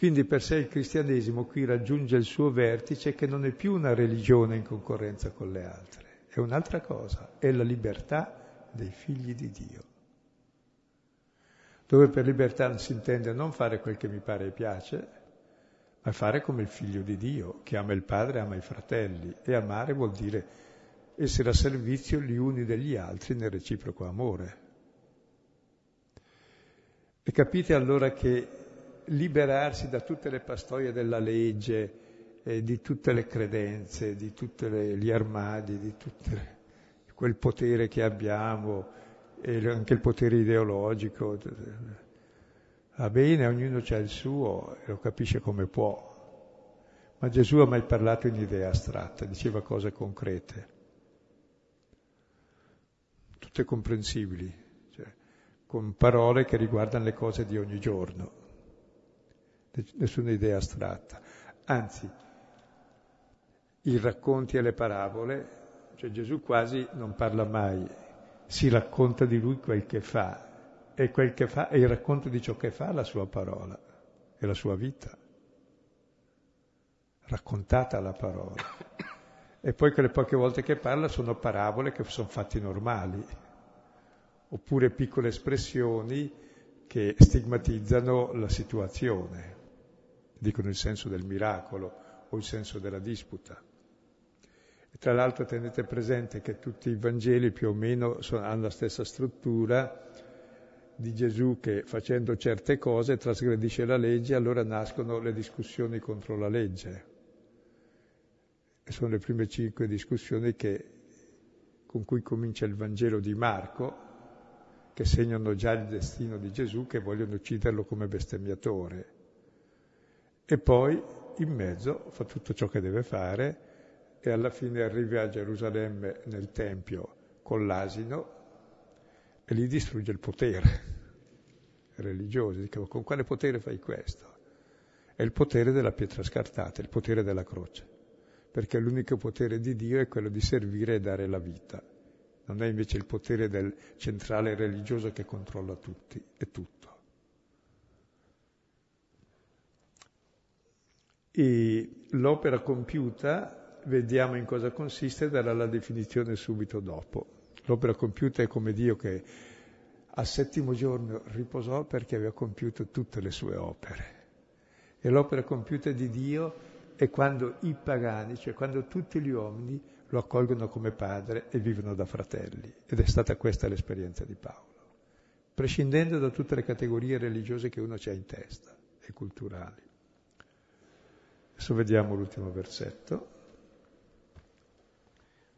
Quindi per sé il cristianesimo qui raggiunge il suo vertice che non è più una religione in concorrenza con le altre, è un'altra cosa, è la libertà dei figli di Dio. Dove per libertà si intende non fare quel che mi pare e piace, ma fare come il figlio di Dio, che ama il padre ama i fratelli. E amare vuol dire essere a servizio gli uni degli altri nel reciproco amore. E capite allora che liberarsi da tutte le pastoie della legge, eh, di tutte le credenze, di tutti gli armadi, di tutto quel potere che abbiamo, e anche il potere ideologico. Va bene, ognuno ha il suo e lo capisce come può. Ma Gesù ha mai parlato in idea astratta, diceva cose concrete, tutte comprensibili, cioè, con parole che riguardano le cose di ogni giorno nessuna idea astratta. Anzi, i racconti e le parabole, cioè Gesù quasi non parla mai, si racconta di lui quel che fa e quel che fa è il racconto di ciò che fa la sua parola e la sua vita, raccontata la parola. E poi quelle poche volte che parla sono parabole che sono fatti normali, oppure piccole espressioni che stigmatizzano la situazione dicono il senso del miracolo o il senso della disputa. E tra l'altro tenete presente che tutti i Vangeli più o meno sono, hanno la stessa struttura di Gesù che facendo certe cose trasgredisce la legge, allora nascono le discussioni contro la legge. E sono le prime cinque discussioni che, con cui comincia il Vangelo di Marco, che segnano già il destino di Gesù, che vogliono ucciderlo come bestemmiatore. E poi in mezzo fa tutto ciò che deve fare e alla fine arriva a Gerusalemme nel Tempio con l'asino e gli distrugge il potere religioso. Dicevo, con quale potere fai questo? È il potere della pietra scartata, il potere della croce, perché l'unico potere di Dio è quello di servire e dare la vita. Non è invece il potere del centrale religioso che controlla tutti e tutto. E l'opera compiuta, vediamo in cosa consiste, darà la definizione subito dopo. L'opera compiuta è come Dio che al settimo giorno riposò perché aveva compiuto tutte le sue opere. E l'opera compiuta di Dio è quando i pagani, cioè quando tutti gli uomini lo accolgono come padre e vivono da fratelli. Ed è stata questa l'esperienza di Paolo, prescindendo da tutte le categorie religiose che uno ha in testa e culturali. Adesso vediamo l'ultimo versetto.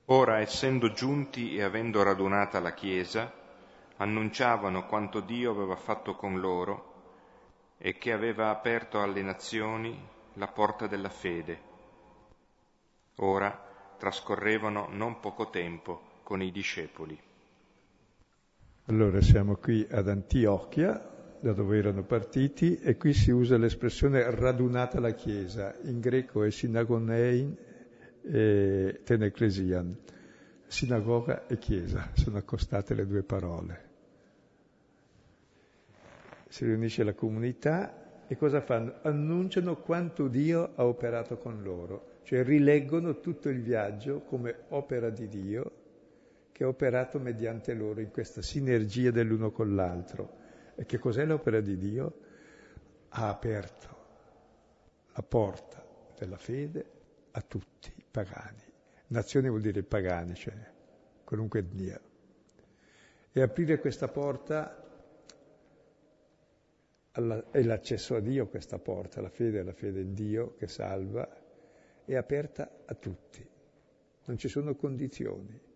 Ora, essendo giunti e avendo radunata la Chiesa, annunciavano quanto Dio aveva fatto con loro e che aveva aperto alle nazioni la porta della fede. Ora trascorrevano non poco tempo con i discepoli. Allora siamo qui ad Antiochia, da dove erano partiti, e qui si usa l'espressione radunata la Chiesa, in greco è sinagonein e teneclesian, sinagoga e Chiesa, sono accostate le due parole. Si riunisce la comunità e cosa fanno? Annunciano quanto Dio ha operato con loro, cioè rileggono tutto il viaggio come opera di Dio che ha operato mediante loro in questa sinergia dell'uno con l'altro e che cos'è l'opera di Dio? Ha aperto la porta della fede a tutti i pagani. Nazione vuol dire pagani, cioè qualunque etnia. E aprire questa porta alla, è l'accesso a Dio questa porta, la fede è la fede in Dio che salva, è aperta a tutti, non ci sono condizioni.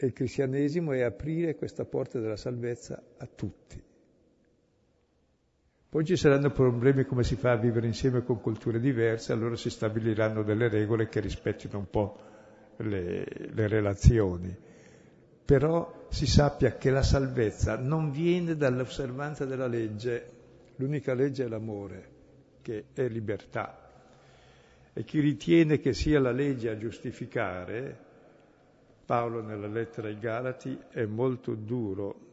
E il cristianesimo è aprire questa porta della salvezza a tutti. Poi ci saranno problemi come si fa a vivere insieme con culture diverse, allora si stabiliranno delle regole che rispettino un po' le, le relazioni. Però si sappia che la salvezza non viene dall'osservanza della legge, l'unica legge è l'amore, che è libertà. E chi ritiene che sia la legge a giustificare, Paolo nella lettera ai Galati è molto duro.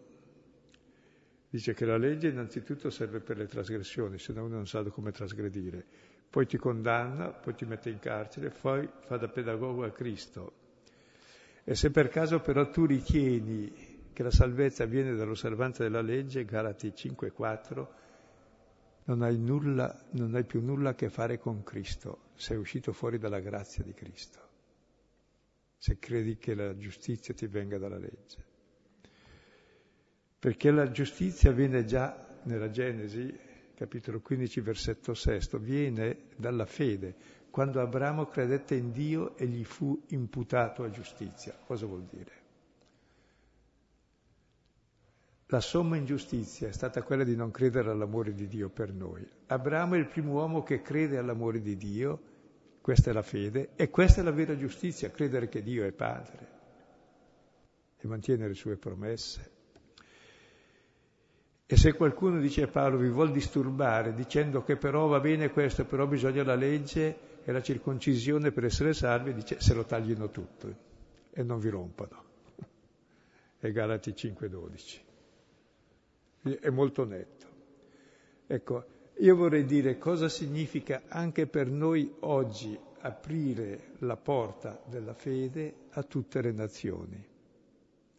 Dice che la legge innanzitutto serve per le trasgressioni, se no uno non sa come trasgredire. Poi ti condanna, poi ti mette in carcere, poi fa da pedagogo a Cristo. E se per caso però tu ritieni che la salvezza viene dall'osservanza della legge, Galati 5,4, non non hai più nulla a che fare con Cristo, sei uscito fuori dalla grazia di Cristo se credi che la giustizia ti venga dalla legge. Perché la giustizia viene già nella Genesi, capitolo 15, versetto 6, viene dalla fede. Quando Abramo credette in Dio e gli fu imputato a giustizia. Cosa vuol dire? La somma ingiustizia è stata quella di non credere all'amore di Dio per noi. Abramo è il primo uomo che crede all'amore di Dio questa è la fede e questa è la vera giustizia, credere che Dio è Padre e mantiene le sue promesse. E se qualcuno dice a Paolo vi vuol disturbare dicendo che però va bene questo, però bisogna la legge e la circoncisione per essere salvi, dice se lo taglino tutto e non vi rompano. È Galati 5:12. È molto netto. Ecco, io vorrei dire cosa significa anche per noi oggi aprire la porta della fede a tutte le nazioni,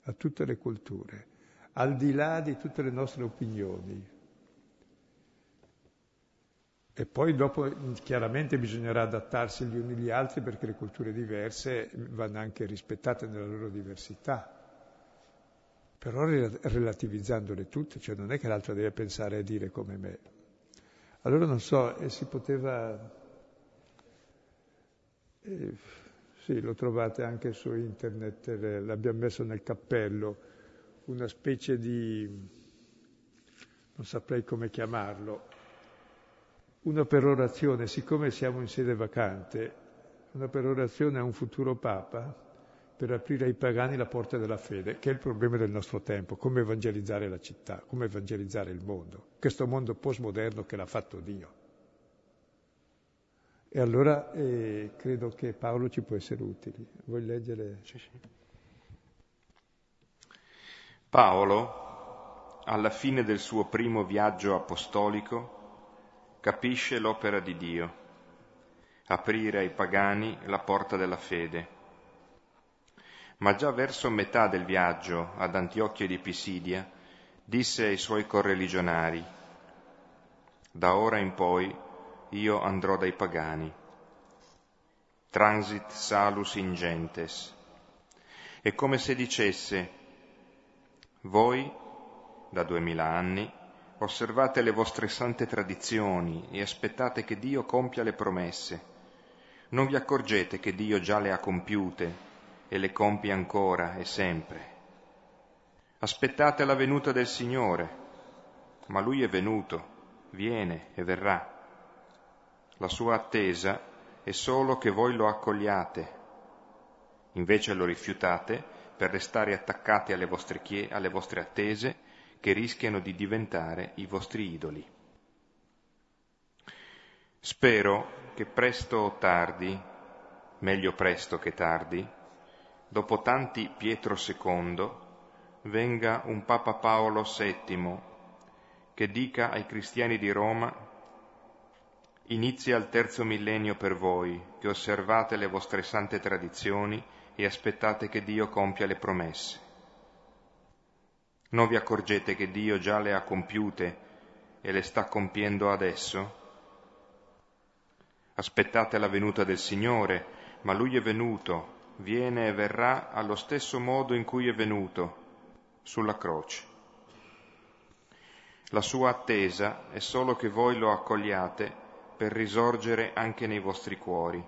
a tutte le culture, al di là di tutte le nostre opinioni. E poi dopo chiaramente bisognerà adattarsi gli uni agli altri perché le culture diverse vanno anche rispettate nella loro diversità. Però relativizzandole tutte, cioè non è che l'altro deve pensare e dire come me, allora non so, e si poteva Eh, sì, lo trovate anche su internet, eh, l'abbiamo messo nel cappello, una specie di, non saprei come chiamarlo, una perorazione, siccome siamo in sede vacante, una perorazione a un futuro Papa per aprire ai pagani la porta della fede, che è il problema del nostro tempo, come evangelizzare la città, come evangelizzare il mondo, questo mondo postmoderno che l'ha fatto Dio. E allora eh, credo che Paolo ci può essere utile. Vuoi leggere? Sì, sì. Paolo, alla fine del suo primo viaggio apostolico, capisce l'opera di Dio, aprire ai pagani la porta della fede. Ma già verso metà del viaggio ad Antiochia di Pisidia, disse ai suoi correligionari, da ora in poi io andrò dai pagani. Transit salus ingentes. È come se dicesse, voi, da duemila anni, osservate le vostre sante tradizioni e aspettate che Dio compia le promesse. Non vi accorgete che Dio già le ha compiute e le compie ancora e sempre. Aspettate la venuta del Signore, ma Lui è venuto, viene e verrà. La sua attesa è solo che voi lo accogliate. Invece lo rifiutate per restare attaccati alle vostre, chie- alle vostre attese che rischiano di diventare i vostri idoli. Spero che presto o tardi, meglio presto che tardi, dopo tanti Pietro II, venga un Papa Paolo VII che dica ai cristiani di Roma Inizia il terzo millennio per voi, che osservate le vostre sante tradizioni e aspettate che Dio compia le promesse. Non vi accorgete che Dio già le ha compiute e le sta compiendo adesso? Aspettate la venuta del Signore, ma Lui è venuto, viene e verrà allo stesso modo in cui è venuto, sulla croce. La sua attesa è solo che voi lo accogliate per risorgere anche nei vostri cuori.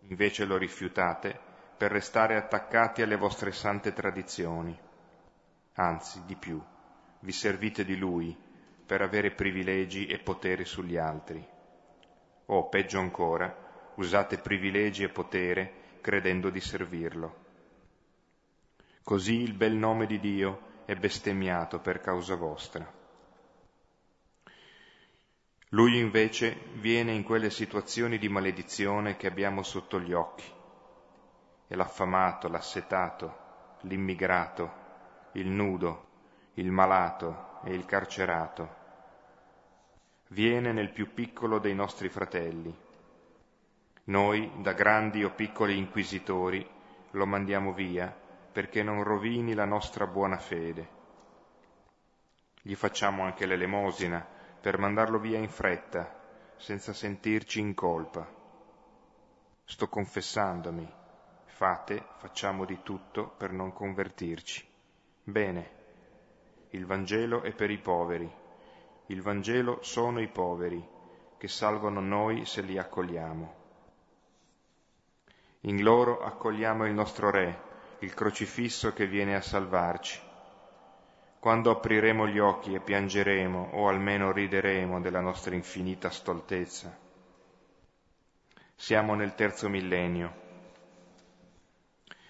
Invece lo rifiutate per restare attaccati alle vostre sante tradizioni. Anzi, di più, vi servite di lui per avere privilegi e potere sugli altri. O, peggio ancora, usate privilegi e potere credendo di servirlo. Così il bel nome di Dio è bestemmiato per causa vostra. Lui invece viene in quelle situazioni di maledizione che abbiamo sotto gli occhi. È l'affamato, l'assetato, l'immigrato, il nudo, il malato e il carcerato. Viene nel più piccolo dei nostri fratelli. Noi, da grandi o piccoli inquisitori, lo mandiamo via perché non rovini la nostra buona fede. Gli facciamo anche l'elemosina per mandarlo via in fretta, senza sentirci in colpa. Sto confessandomi, fate, facciamo di tutto per non convertirci. Bene, il Vangelo è per i poveri, il Vangelo sono i poveri, che salvano noi se li accogliamo. In loro accogliamo il nostro Re, il crocifisso che viene a salvarci quando apriremo gli occhi e piangeremo o almeno rideremo della nostra infinita stoltezza. Siamo nel terzo millennio.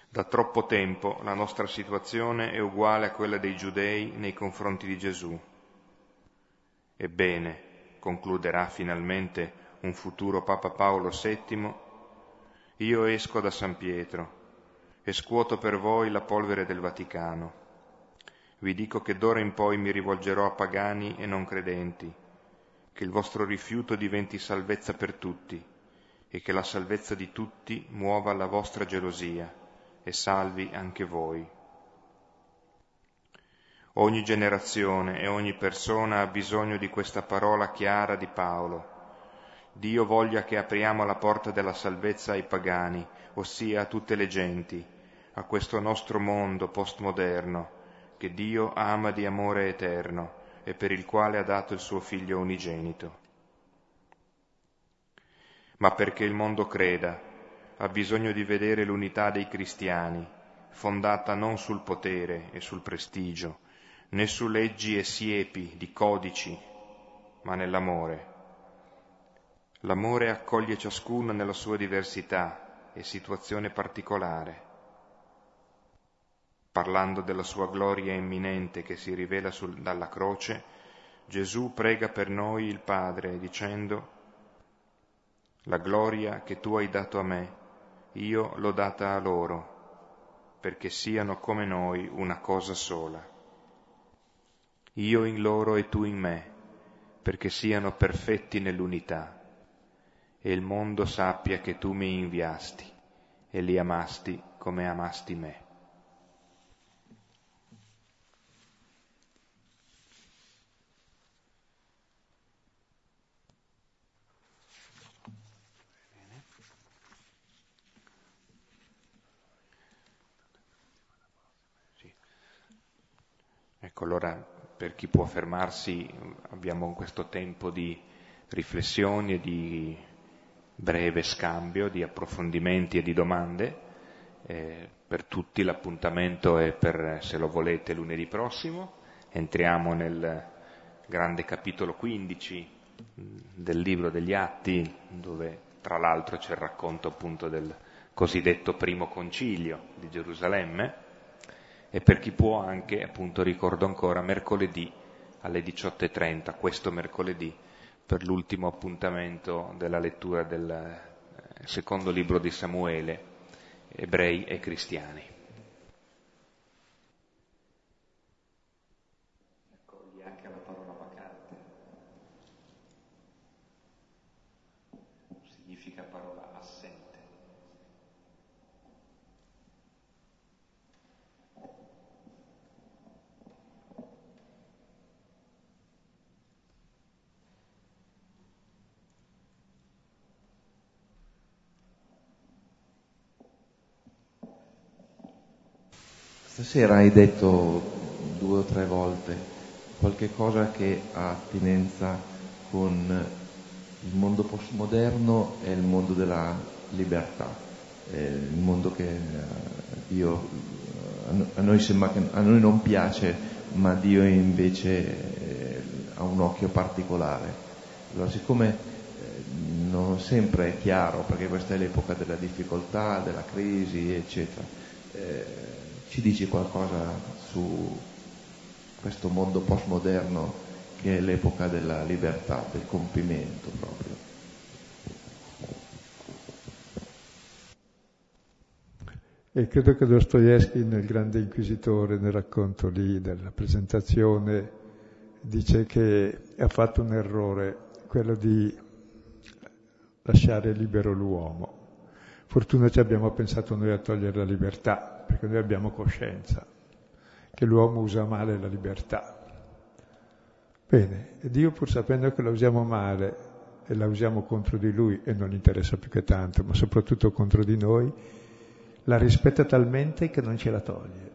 Da troppo tempo la nostra situazione è uguale a quella dei giudei nei confronti di Gesù. Ebbene, concluderà finalmente un futuro Papa Paolo VII, io esco da San Pietro e scuoto per voi la polvere del Vaticano vi dico che d'ora in poi mi rivolgerò a pagani e non credenti, che il vostro rifiuto diventi salvezza per tutti e che la salvezza di tutti muova la vostra gelosia e salvi anche voi. Ogni generazione e ogni persona ha bisogno di questa parola chiara di Paolo. Dio voglia che apriamo la porta della salvezza ai pagani, ossia a tutte le genti, a questo nostro mondo postmoderno, che Dio ama di amore eterno e per il quale ha dato il suo figlio unigenito. ma perché il mondo creda, ha bisogno di vedere l'unità dei cristiani, fondata non sul potere e sul prestigio, né su leggi e siepi di codici, ma nell'amore. L'amore accoglie ciascuno nella sua diversità e situazione particolare. Parlando della sua gloria imminente che si rivela sul, dalla croce, Gesù prega per noi il Padre dicendo, La gloria che tu hai dato a me, io l'ho data a loro, perché siano come noi una cosa sola. Io in loro e tu in me, perché siano perfetti nell'unità, e il mondo sappia che tu mi inviasti e li amasti come amasti me. Ecco, allora per chi può fermarsi abbiamo questo tempo di riflessioni e di breve scambio, di approfondimenti e di domande. Eh, per tutti l'appuntamento è per, se lo volete, lunedì prossimo. Entriamo nel grande capitolo 15 del libro degli Atti, dove tra l'altro c'è il racconto appunto del cosiddetto primo concilio di Gerusalemme e per chi può anche, appunto ricordo ancora, mercoledì alle 18.30, questo mercoledì, per l'ultimo appuntamento della lettura del eh, secondo libro di Samuele, ebrei e cristiani. Stasera hai detto due o tre volte qualche cosa che ha attinenza con il mondo postmoderno e il mondo della libertà, eh, il mondo che eh, Dio, a noi sembra che a noi non piace, ma Dio invece eh, ha un occhio particolare. Allora, siccome non sempre è chiaro, perché questa è l'epoca della difficoltà, della crisi, eccetera, ci dici qualcosa su questo mondo postmoderno che è l'epoca della libertà, del compimento proprio? E credo che Dostoevsky nel Grande Inquisitore, nel racconto lì della presentazione, dice che ha fatto un errore, quello di lasciare libero l'uomo. Fortuna ci abbiamo pensato noi a togliere la libertà, perché noi abbiamo coscienza che l'uomo usa male la libertà. Bene, e Dio pur sapendo che la usiamo male e la usiamo contro di Lui, e non interessa più che tanto, ma soprattutto contro di noi, la rispetta talmente che non ce la toglie.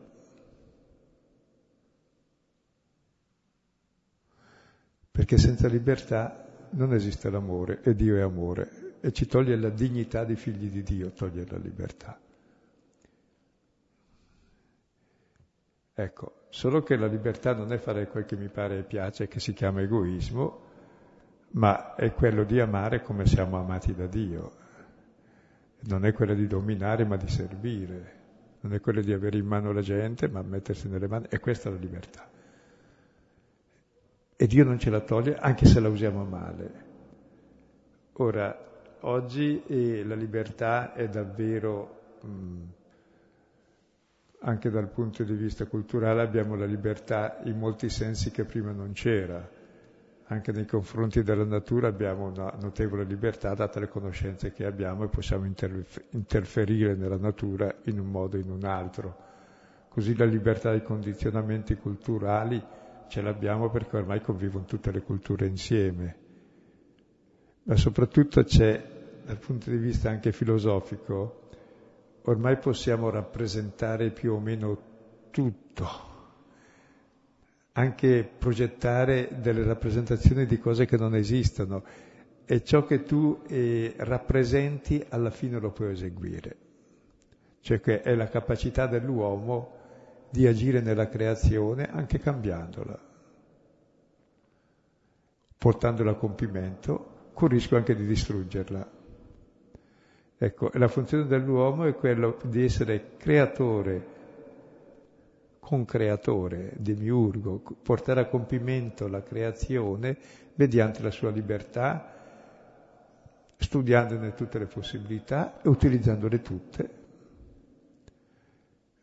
Perché senza libertà non esiste l'amore e Dio è amore e ci toglie la dignità di figli di Dio, toglie la libertà. Ecco, solo che la libertà non è fare quel che mi pare e piace, che si chiama egoismo, ma è quello di amare come siamo amati da Dio. Non è quella di dominare, ma di servire. Non è quella di avere in mano la gente, ma mettersi nelle mani. E questa è la libertà. E Dio non ce la toglie, anche se la usiamo male. Ora, oggi eh, la libertà è davvero... Mh, anche dal punto di vista culturale abbiamo la libertà in molti sensi che prima non c'era. Anche nei confronti della natura abbiamo una notevole libertà date le conoscenze che abbiamo e possiamo interferire nella natura in un modo o in un altro. Così la libertà dei condizionamenti culturali ce l'abbiamo perché ormai convivono tutte le culture insieme. Ma soprattutto c'è, dal punto di vista anche filosofico, ormai possiamo rappresentare più o meno tutto, anche progettare delle rappresentazioni di cose che non esistono. e ciò che tu eh, rappresenti alla fine lo puoi eseguire. Cioè che è la capacità dell'uomo di agire nella creazione anche cambiandola, portandola a compimento, con il rischio anche di distruggerla. Ecco, la funzione dell'uomo è quella di essere creatore, concreatore, demiurgo, portare a compimento la creazione mediante la sua libertà, studiandone tutte le possibilità e utilizzandole tutte,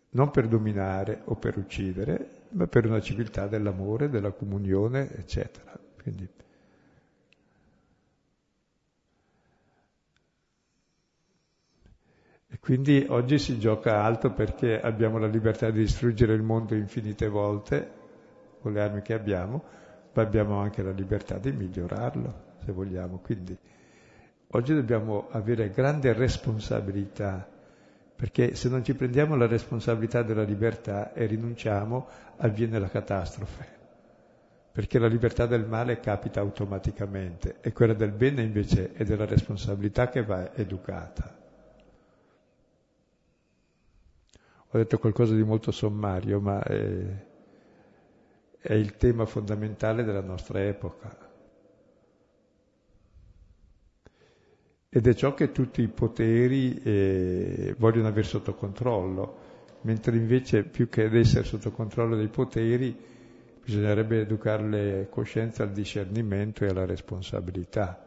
non per dominare o per uccidere, ma per una civiltà dell'amore, della comunione, eccetera. Quindi, quindi oggi si gioca alto perché abbiamo la libertà di distruggere il mondo infinite volte con le armi che abbiamo, ma abbiamo anche la libertà di migliorarlo, se vogliamo. Quindi oggi dobbiamo avere grande responsabilità, perché se non ci prendiamo la responsabilità della libertà e rinunciamo, avviene la catastrofe. Perché la libertà del male capita automaticamente e quella del bene invece è della responsabilità che va educata. Ho detto qualcosa di molto sommario, ma è, è il tema fondamentale della nostra epoca. Ed è ciò che tutti i poteri eh, vogliono avere sotto controllo, mentre invece più che essere sotto controllo dei poteri bisognerebbe educare le coscienze al discernimento e alla responsabilità.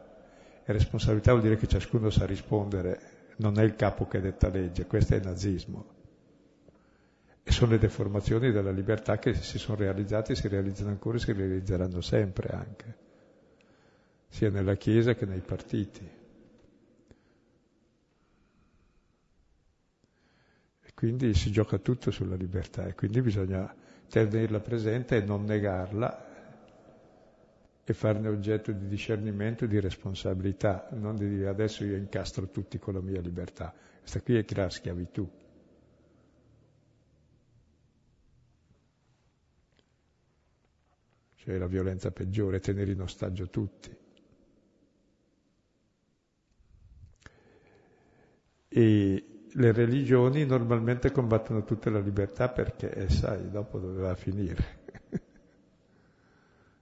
E responsabilità vuol dire che ciascuno sa rispondere, non è il capo che detta legge, questo è il nazismo. E sono le deformazioni della libertà che si sono realizzate, si realizzano ancora e si realizzeranno sempre anche, sia nella Chiesa che nei partiti. E quindi si gioca tutto sulla libertà e quindi bisogna tenerla presente e non negarla e farne oggetto di discernimento e di responsabilità, non di dire adesso io incastro tutti con la mia libertà. Questa qui è la schiavitù. Cioè la violenza peggiore, tenere in ostaggio tutti. E le religioni normalmente combattono tutta la libertà perché, eh, sai, dopo doveva finire.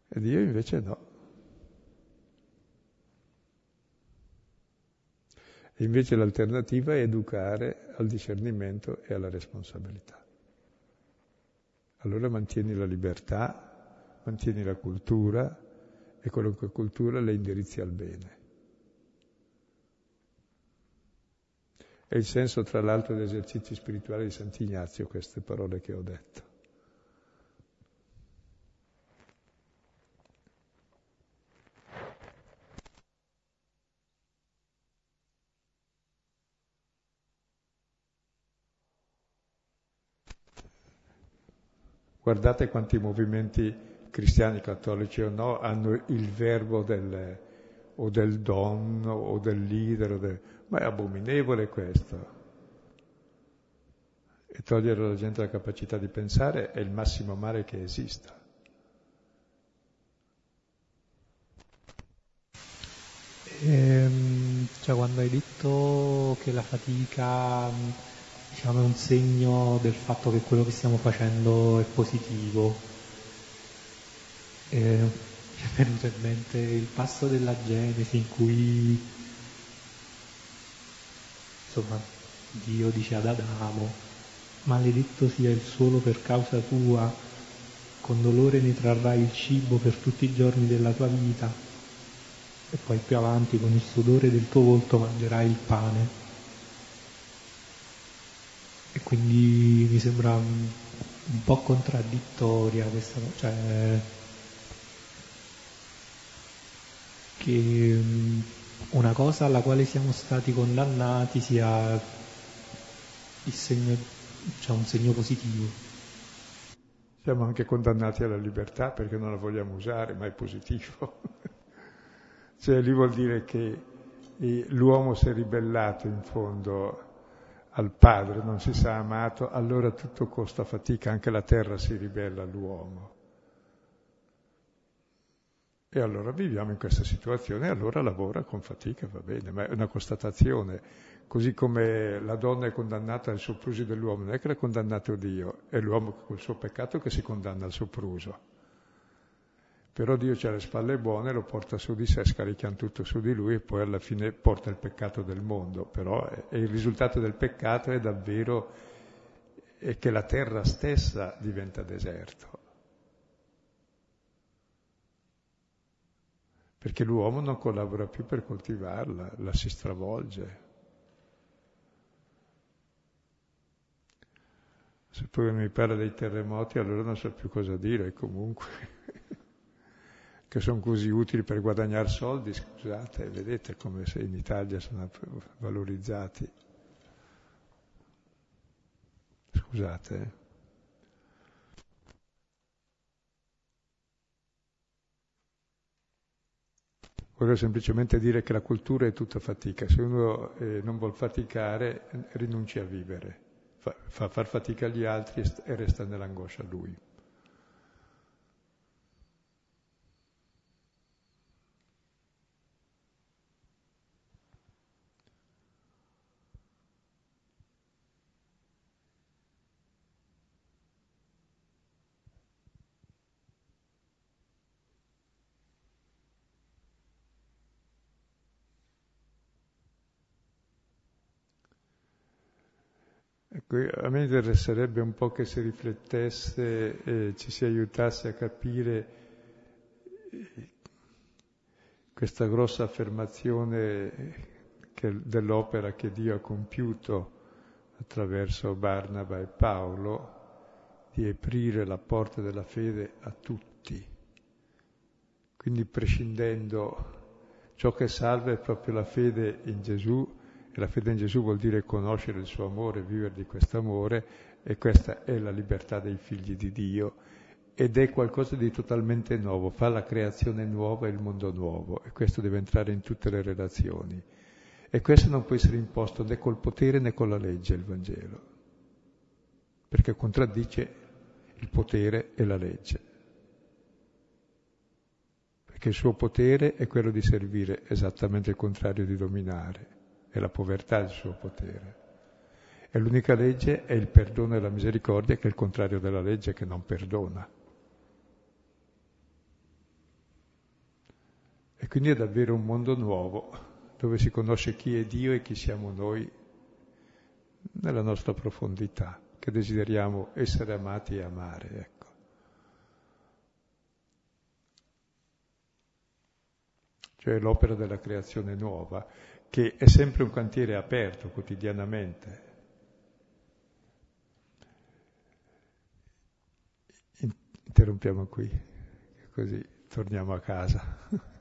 e Dio invece no. Invece l'alternativa è educare al discernimento e alla responsabilità. Allora mantieni la libertà mantieni la cultura e qualunque cultura la indirizzi al bene. È il senso, tra l'altro, degli esercizi spirituali di Sant'Ignazio, queste parole che ho detto. Guardate quanti movimenti cristiani, cattolici o no, hanno il verbo del, o del don o del leader, del, ma è abominevole questo. E togliere alla gente la capacità di pensare è il massimo male che esista. Ehm, cioè quando hai detto che la fatica diciamo, è un segno del fatto che quello che stiamo facendo è positivo, e mi è venuto in mente il passo della Genesi in cui insomma Dio dice ad Adamo maledetto sia il suolo per causa tua con dolore ne trarrai il cibo per tutti i giorni della tua vita e poi più avanti con il sudore del tuo volto mangerai il pane. E quindi mi sembra un, po' contraddittoria questa cioè che mm, una cosa alla quale siamo stati condannati sia segno, cioè un segno positivo. Siamo anche condannati alla libertà perché non la vogliamo usare, ma è positivo. cioè lì vuol dire che l'uomo si è ribellato in fondo al padre, non si sa amato, allora tutto costa fatica, anche la terra si ribella all'uomo. E allora viviamo in questa situazione e allora lavora con fatica, va bene, ma è una constatazione. Così come la donna è condannata al sopruso dell'uomo, non è che l'ha condannato Dio, è l'uomo col suo peccato che si condanna al sopruso. Però Dio ha le spalle buone, lo porta su di sé, scarichiamo tutto su di lui e poi alla fine porta il peccato del mondo. Però è, il risultato del peccato è davvero è che la terra stessa diventa deserto. Perché l'uomo non collabora più per coltivarla, la si stravolge. Se poi mi parla dei terremoti allora non so più cosa dire, comunque, che sono così utili per guadagnare soldi, scusate, vedete come se in Italia sono valorizzati. Scusate. Voglio semplicemente dire che la cultura è tutta fatica. Se uno eh, non vuol faticare, rinuncia a vivere, fa, fa far fatica agli altri e resta nell'angoscia lui. A me interesserebbe un po' che si riflettesse e ci si aiutasse a capire eh, questa grossa affermazione che, dell'opera che Dio ha compiuto attraverso Barnaba e Paolo di aprire la porta della fede a tutti. Quindi prescindendo ciò che salva è proprio la fede in Gesù la fede in Gesù vuol dire conoscere il suo amore, vivere di questo amore e questa è la libertà dei figli di Dio ed è qualcosa di totalmente nuovo, fa la creazione nuova e il mondo nuovo e questo deve entrare in tutte le relazioni. E questo non può essere imposto né col potere né con la legge, il Vangelo, perché contraddice il potere e la legge. Perché il suo potere è quello di servire esattamente il contrario di dominare è la povertà il suo potere. E l'unica legge è il perdono e la misericordia, che è il contrario della legge che non perdona. E quindi è davvero un mondo nuovo, dove si conosce chi è Dio e chi siamo noi nella nostra profondità, che desideriamo essere amati e amare. Ecco. Cioè l'opera della creazione nuova che è sempre un cantiere aperto quotidianamente. Interrompiamo qui, così torniamo a casa.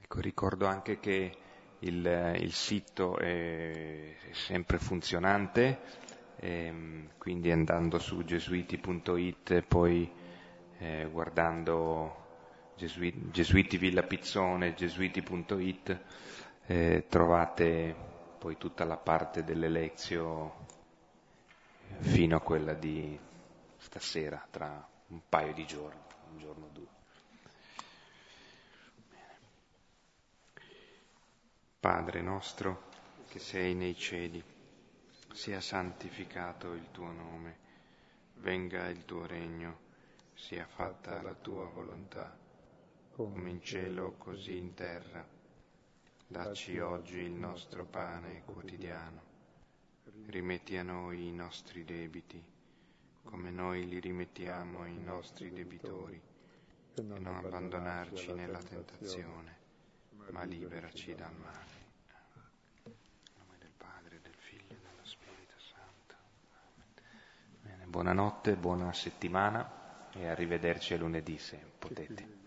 Ecco, ricordo anche che il, il sito è, sempre funzionante, ehm, quindi andando su gesuiti.it e poi eh, guardando Gesuiti, Gesuiti Villa Pizzone, gesuiti.it, eh, trovate poi tutta la parte dell'elezio fino a quella di stasera, tra un paio di giorni, un giorno o due. Padre nostro che sei nei cieli, sia santificato il tuo nome, venga il tuo regno, sia fatta la tua volontà, come in cielo così in terra. Dacci oggi il nostro pane quotidiano, rimetti a noi i nostri debiti, come noi li rimettiamo ai nostri debitori, e non abbandonarci nella tentazione, ma liberaci dal male. Buonanotte, buona settimana e arrivederci a lunedì se potete.